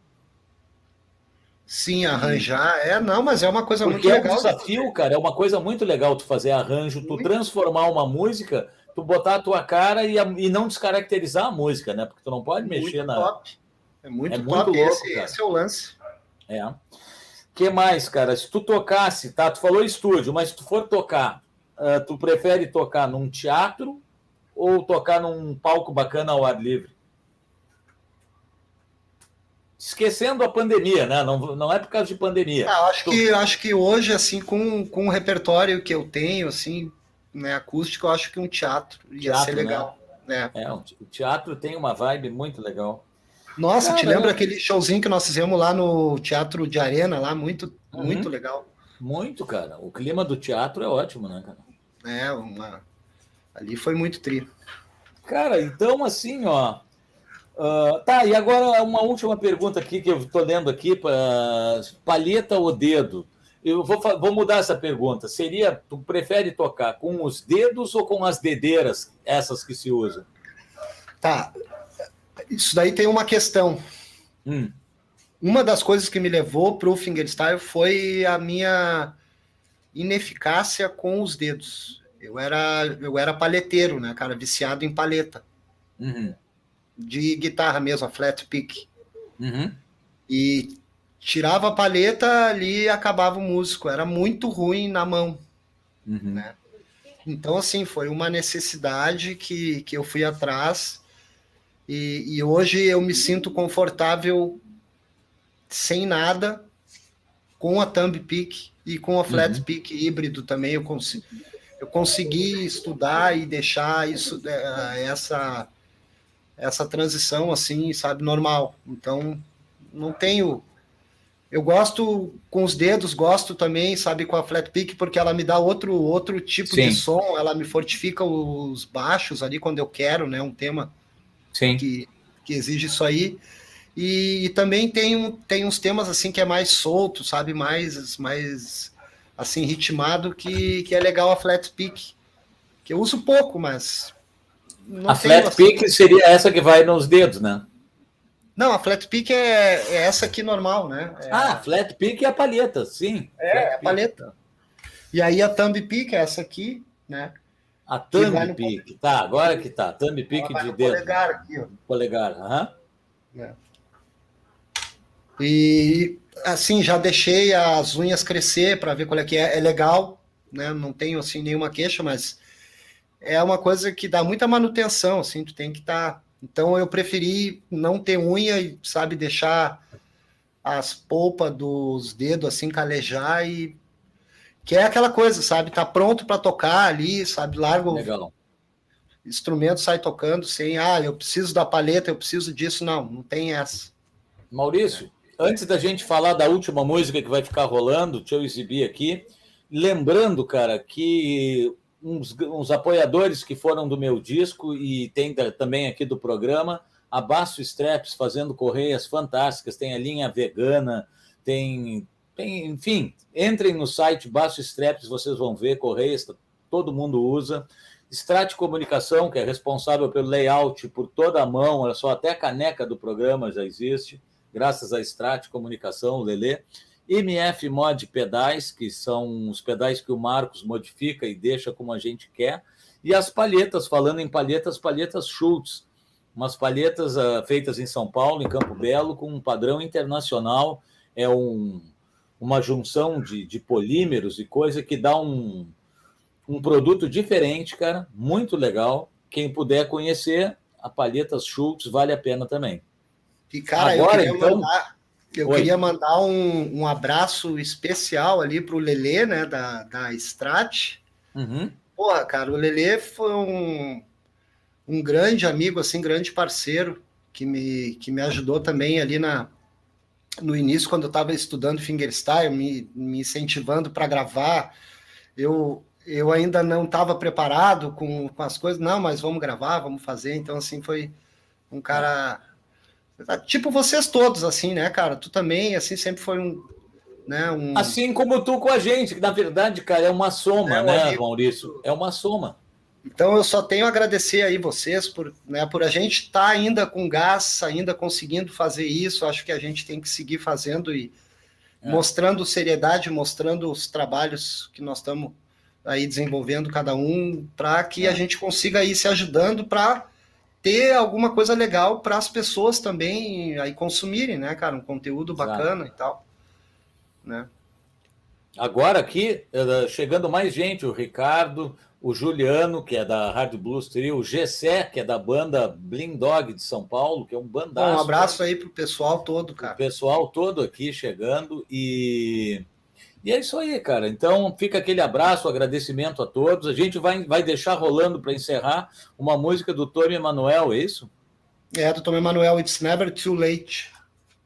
Sim, arranjar. É, não, mas é uma coisa Porque muito legal. é um desafio, cara. É uma coisa muito legal tu fazer arranjo, tu transformar uma música, tu botar a tua cara e, a, e não descaracterizar a música, né? Porque tu não pode muito mexer na. Top. É muito, é top. Muito louco, esse, esse, é o lance. É. que mais, cara? Se tu tocasse, tá? Tu falou estúdio, mas se tu for tocar, uh, tu prefere tocar num teatro ou tocar num palco bacana ao ar livre? Esquecendo a pandemia, né? Não, não é por causa de pandemia. Ah, acho, que, acho que hoje, assim, com, com o repertório que eu tenho, assim, né, acústico, eu acho que um teatro ia teatro, ser né? legal. Né? É, o teatro tem uma vibe muito legal. Nossa, Cara, te lembra eu... aquele showzinho que nós fizemos lá no Teatro de Arena, lá, muito, uhum. muito legal. Muito, cara. O clima do teatro é ótimo, né, cara? É, uma... ali foi muito tri. Cara, então assim, ó, Uh, tá, e agora uma última pergunta aqui que eu estou lendo aqui, uh, palheta ou dedo? Eu vou, vou mudar essa pergunta. Seria, tu prefere tocar com os dedos ou com as dedeiras, essas que se usam? Tá, isso daí tem uma questão. Hum. Uma das coisas que me levou para o fingerstyle foi a minha ineficácia com os dedos. Eu era, eu era palheteiro, né, cara, viciado em palheta. Uhum de guitarra mesmo, a flat pick. Uhum. E tirava a palheta ali acabava o músico. Era muito ruim na mão. Uhum. Né? Então, assim, foi uma necessidade que, que eu fui atrás. E, e hoje eu me sinto confortável sem nada com a thumb pick, e com a Flat uhum. Peak híbrido também eu, cons eu consegui estudar e deixar isso é, essa essa transição assim, sabe, normal. Então, não tenho eu gosto com os dedos, gosto também, sabe, com a flat pick, porque ela me dá outro outro tipo Sim. de som, ela me fortifica os baixos ali quando eu quero, né? Um tema Sim. Que, que exige isso aí. E, e, também tem, um, tem uns temas assim que é mais solto, sabe, mais mais assim ritmado que, que é legal a flat pick, que eu uso pouco, mas a flat assim... pick seria essa que vai nos dedos, né? Não, a flat pick é, é essa aqui normal, né? É... Ah, flat pick é a palheta, sim. É, é a palheta. E aí a thumb pick é essa aqui, né? A thumb pick, no... tá, agora que tá. Thumb pick de dedo. Polegar aqui, ó. Polegar, aham. Uhum. É. E assim, já deixei as unhas crescer para ver qual é que é. É legal, né? Não tenho assim nenhuma queixa, mas é uma coisa que dá muita manutenção, assim, tu tem que estar tá então eu preferi não ter unha e, sabe, deixar as polpas dos dedos assim calejar e que é aquela coisa, sabe, tá pronto para tocar ali, sabe, largo Legal. instrumento sai tocando sem, ah, eu preciso da paleta, eu preciso disso, não, não tem essa. Maurício, antes da gente falar da última música que vai ficar rolando, deixa eu exibir aqui, lembrando, cara, que uns, uns, apoiadores que foram do meu disco e tem também aqui do programa, a Baço Straps fazendo correias fantásticas, tem a linha vegana, tem, tem enfim, entrem no site Baço Straps, vocês vão ver correias, todo mundo usa. Strat Comunicação, que é responsável pelo layout por toda a mão, olha só, até a caneca do programa já existe, graças a Strat Comunicação, Lelê. MF Mod Pedais, que são os pedais que o Marcos modifica e deixa como a gente quer, e as palhetas, falando em palhetas, palhetas Schultz, umas palhetas uh, feitas em São Paulo, em Campo Belo, com um padrão internacional, é um, uma junção de, de polímeros e coisa que dá um, um produto diferente, cara, muito legal. Quem puder conhecer, a palhetas Schultz vale a pena também. E, cara, Agora, eu então, mandar eu Oi. queria mandar um, um abraço especial ali para o Lelê, né, da, da Strat. Uhum. Porra, cara, o Lelê foi um, um grande amigo, assim, grande parceiro, que me, que me ajudou também ali na, no início, quando eu estava estudando fingerstyle, me, me incentivando para gravar. Eu, eu ainda não estava preparado com, com as coisas, não, mas vamos gravar, vamos fazer. Então, assim, foi um cara Tipo vocês todos, assim, né, cara? Tu também, assim, sempre foi um. Né, um... Assim como tu com a gente, que na verdade, cara, é uma soma, é, né. Maurício? É uma soma. Então eu só tenho a agradecer aí vocês por, né, por a gente estar tá ainda com gás, ainda conseguindo fazer isso. Acho que a gente tem que seguir fazendo e é. mostrando seriedade, mostrando os trabalhos que nós estamos aí desenvolvendo cada um, para que é. a gente consiga ir se ajudando para ter alguma coisa legal para as pessoas também aí consumirem, né, cara? Um conteúdo bacana Exato. e tal, né? Agora aqui, eh, chegando mais gente, o Ricardo, o Juliano, que é da Hard Blues Trio, o Gessé, que é da banda Blind Dog de São Paulo, que é um bandaço. um abraço aí pro pessoal todo, cara. O pessoal todo aqui chegando e e é isso aí, cara. Então fica aquele abraço, agradecimento a todos. A gente vai, vai deixar rolando para encerrar uma música do Tony Emanuel, é isso? É, do Tony Emanuel, It's Never Too Late.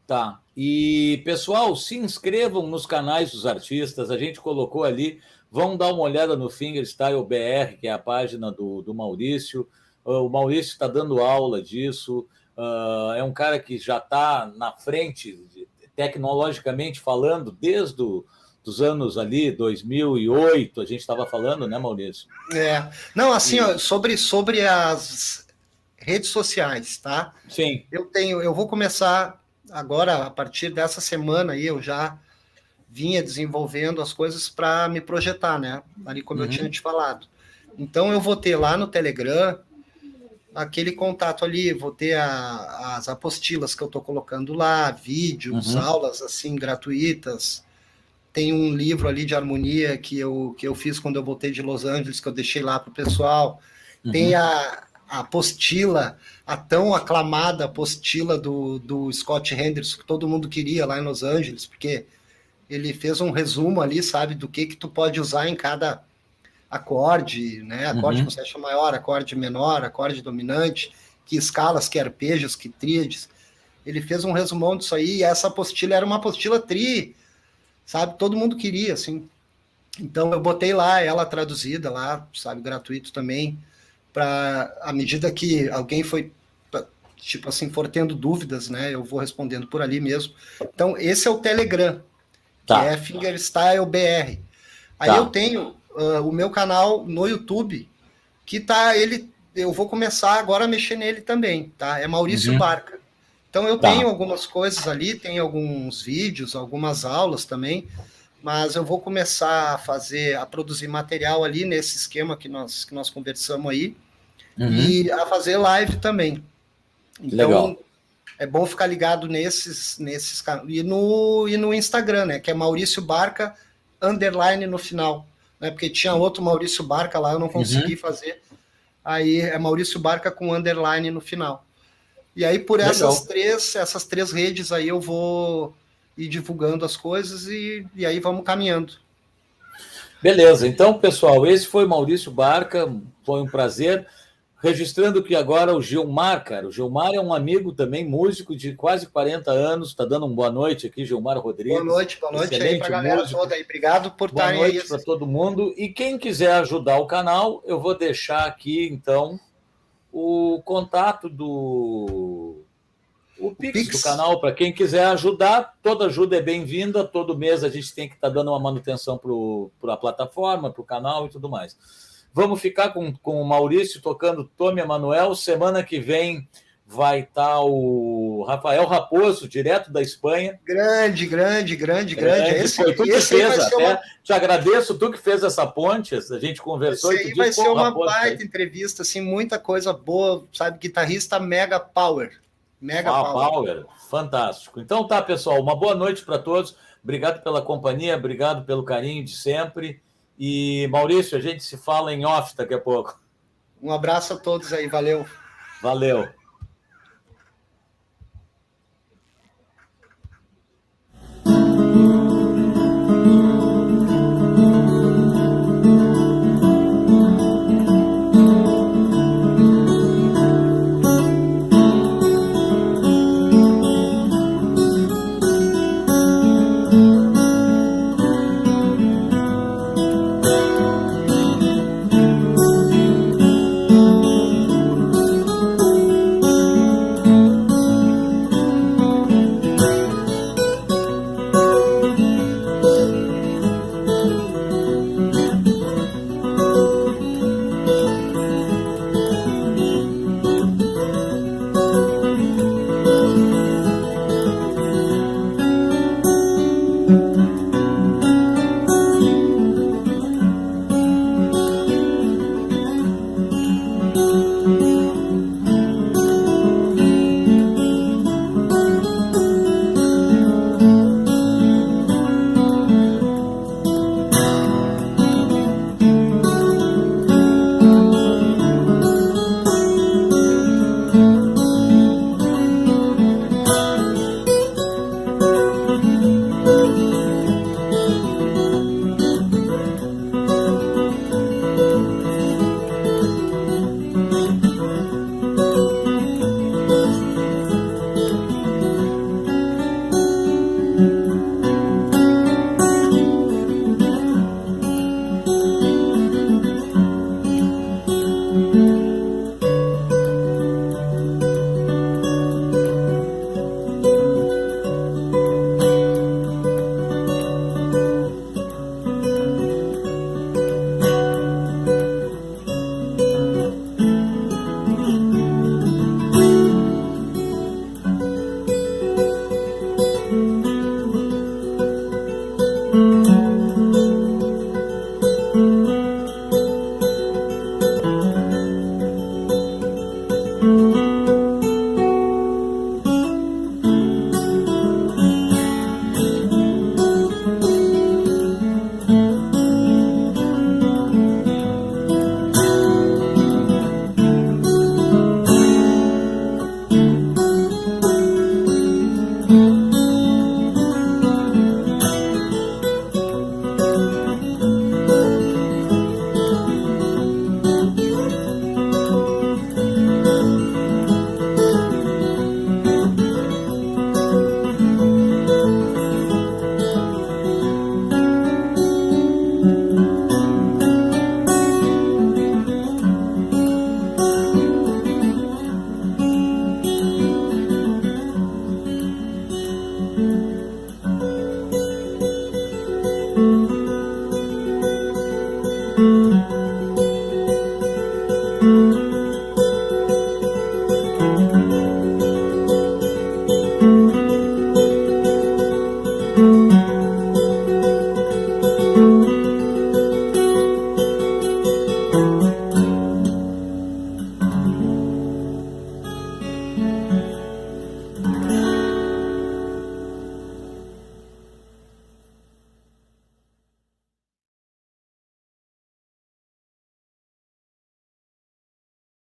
Tá. E, pessoal, se inscrevam nos canais dos artistas. A gente colocou ali. Vão dar uma olhada no Fingerstyle BR, que é a página do, do Maurício. Uh, o Maurício está dando aula disso. Uh, é um cara que já está na frente, tecnologicamente falando, desde o dos anos ali, 2008, a gente estava falando, né, Maurício? É. Não, assim, e... ó, sobre, sobre as redes sociais, tá? Sim. Eu tenho, eu vou começar agora, a partir dessa semana aí, eu já vinha desenvolvendo as coisas para me projetar, né? Ali como uhum. eu tinha te falado. Então eu vou ter lá no Telegram aquele contato ali, vou ter a, as apostilas que eu estou colocando lá, vídeos, uhum. aulas assim gratuitas, tem um livro ali de harmonia que eu, que eu fiz quando eu voltei de Los Angeles, que eu deixei lá para o pessoal. Uhum. Tem a, a apostila, a tão aclamada apostila do, do Scott Henderson, que todo mundo queria lá em Los Angeles, porque ele fez um resumo ali, sabe, do que que tu pode usar em cada acorde, né? Acorde uhum. com sexta maior, acorde menor, acorde dominante, que escalas, que arpejos, que tríades. Ele fez um resumão disso aí, e essa apostila era uma apostila tri, sabe? Todo mundo queria, assim. Então eu botei lá ela traduzida lá, sabe, gratuito também, para à medida que alguém foi tipo assim for tendo dúvidas, né, eu vou respondendo por ali mesmo. Então esse é o Telegram, tá. que é Fingerstyle BR. Aí tá. eu tenho uh, o meu canal no YouTube, que tá ele eu vou começar agora a mexer nele também, tá? É Maurício uhum. Barca. Então eu tá. tenho algumas coisas ali, tenho alguns vídeos, algumas aulas também, mas eu vou começar a fazer, a produzir material ali nesse esquema que nós, que nós conversamos aí, uhum. e a fazer live também. Então, Legal. é bom ficar ligado nesses, nesses e no, e no Instagram, né? Que é Maurício Barca, underline no final. Né, porque tinha outro Maurício Barca lá, eu não consegui uhum. fazer. Aí é Maurício Barca com underline no final. E aí, por essas três, essas três redes aí, eu vou ir divulgando as coisas e, e aí vamos caminhando. Beleza, então, pessoal, esse foi Maurício Barca, foi um prazer. Registrando que agora o Gilmar, cara, o Gilmar é um amigo também, músico de quase 40 anos, está dando uma boa noite aqui, Gilmar Rodrigues. Boa noite, boa noite aí para a galera músico. toda aí, obrigado por estarem aí. Boa noite para todo mundo, e quem quiser ajudar o canal, eu vou deixar aqui, então, o contato do o Pix, Pix. do canal para quem quiser ajudar. Toda ajuda é bem-vinda. Todo mês a gente tem que estar tá dando uma manutenção para a plataforma, para o canal e tudo mais. Vamos ficar com, com o Maurício tocando Tome Emanuel. Semana que vem vai estar tá o Rafael Raposo, direto da Espanha. Grande, grande, grande, grande. Esse, foi tu que fez até. Uma... Te agradeço, tu que fez essa ponte, a gente conversou. Esse aí vai ser uma baita entrevista, assim, muita coisa boa, sabe? Guitarrista mega power. Mega ah, power. power. Fantástico. Então tá, pessoal, uma boa noite para todos. Obrigado pela companhia, obrigado pelo carinho de sempre. E Maurício, a gente se fala em off daqui a pouco. Um abraço a todos aí, valeu. Valeu.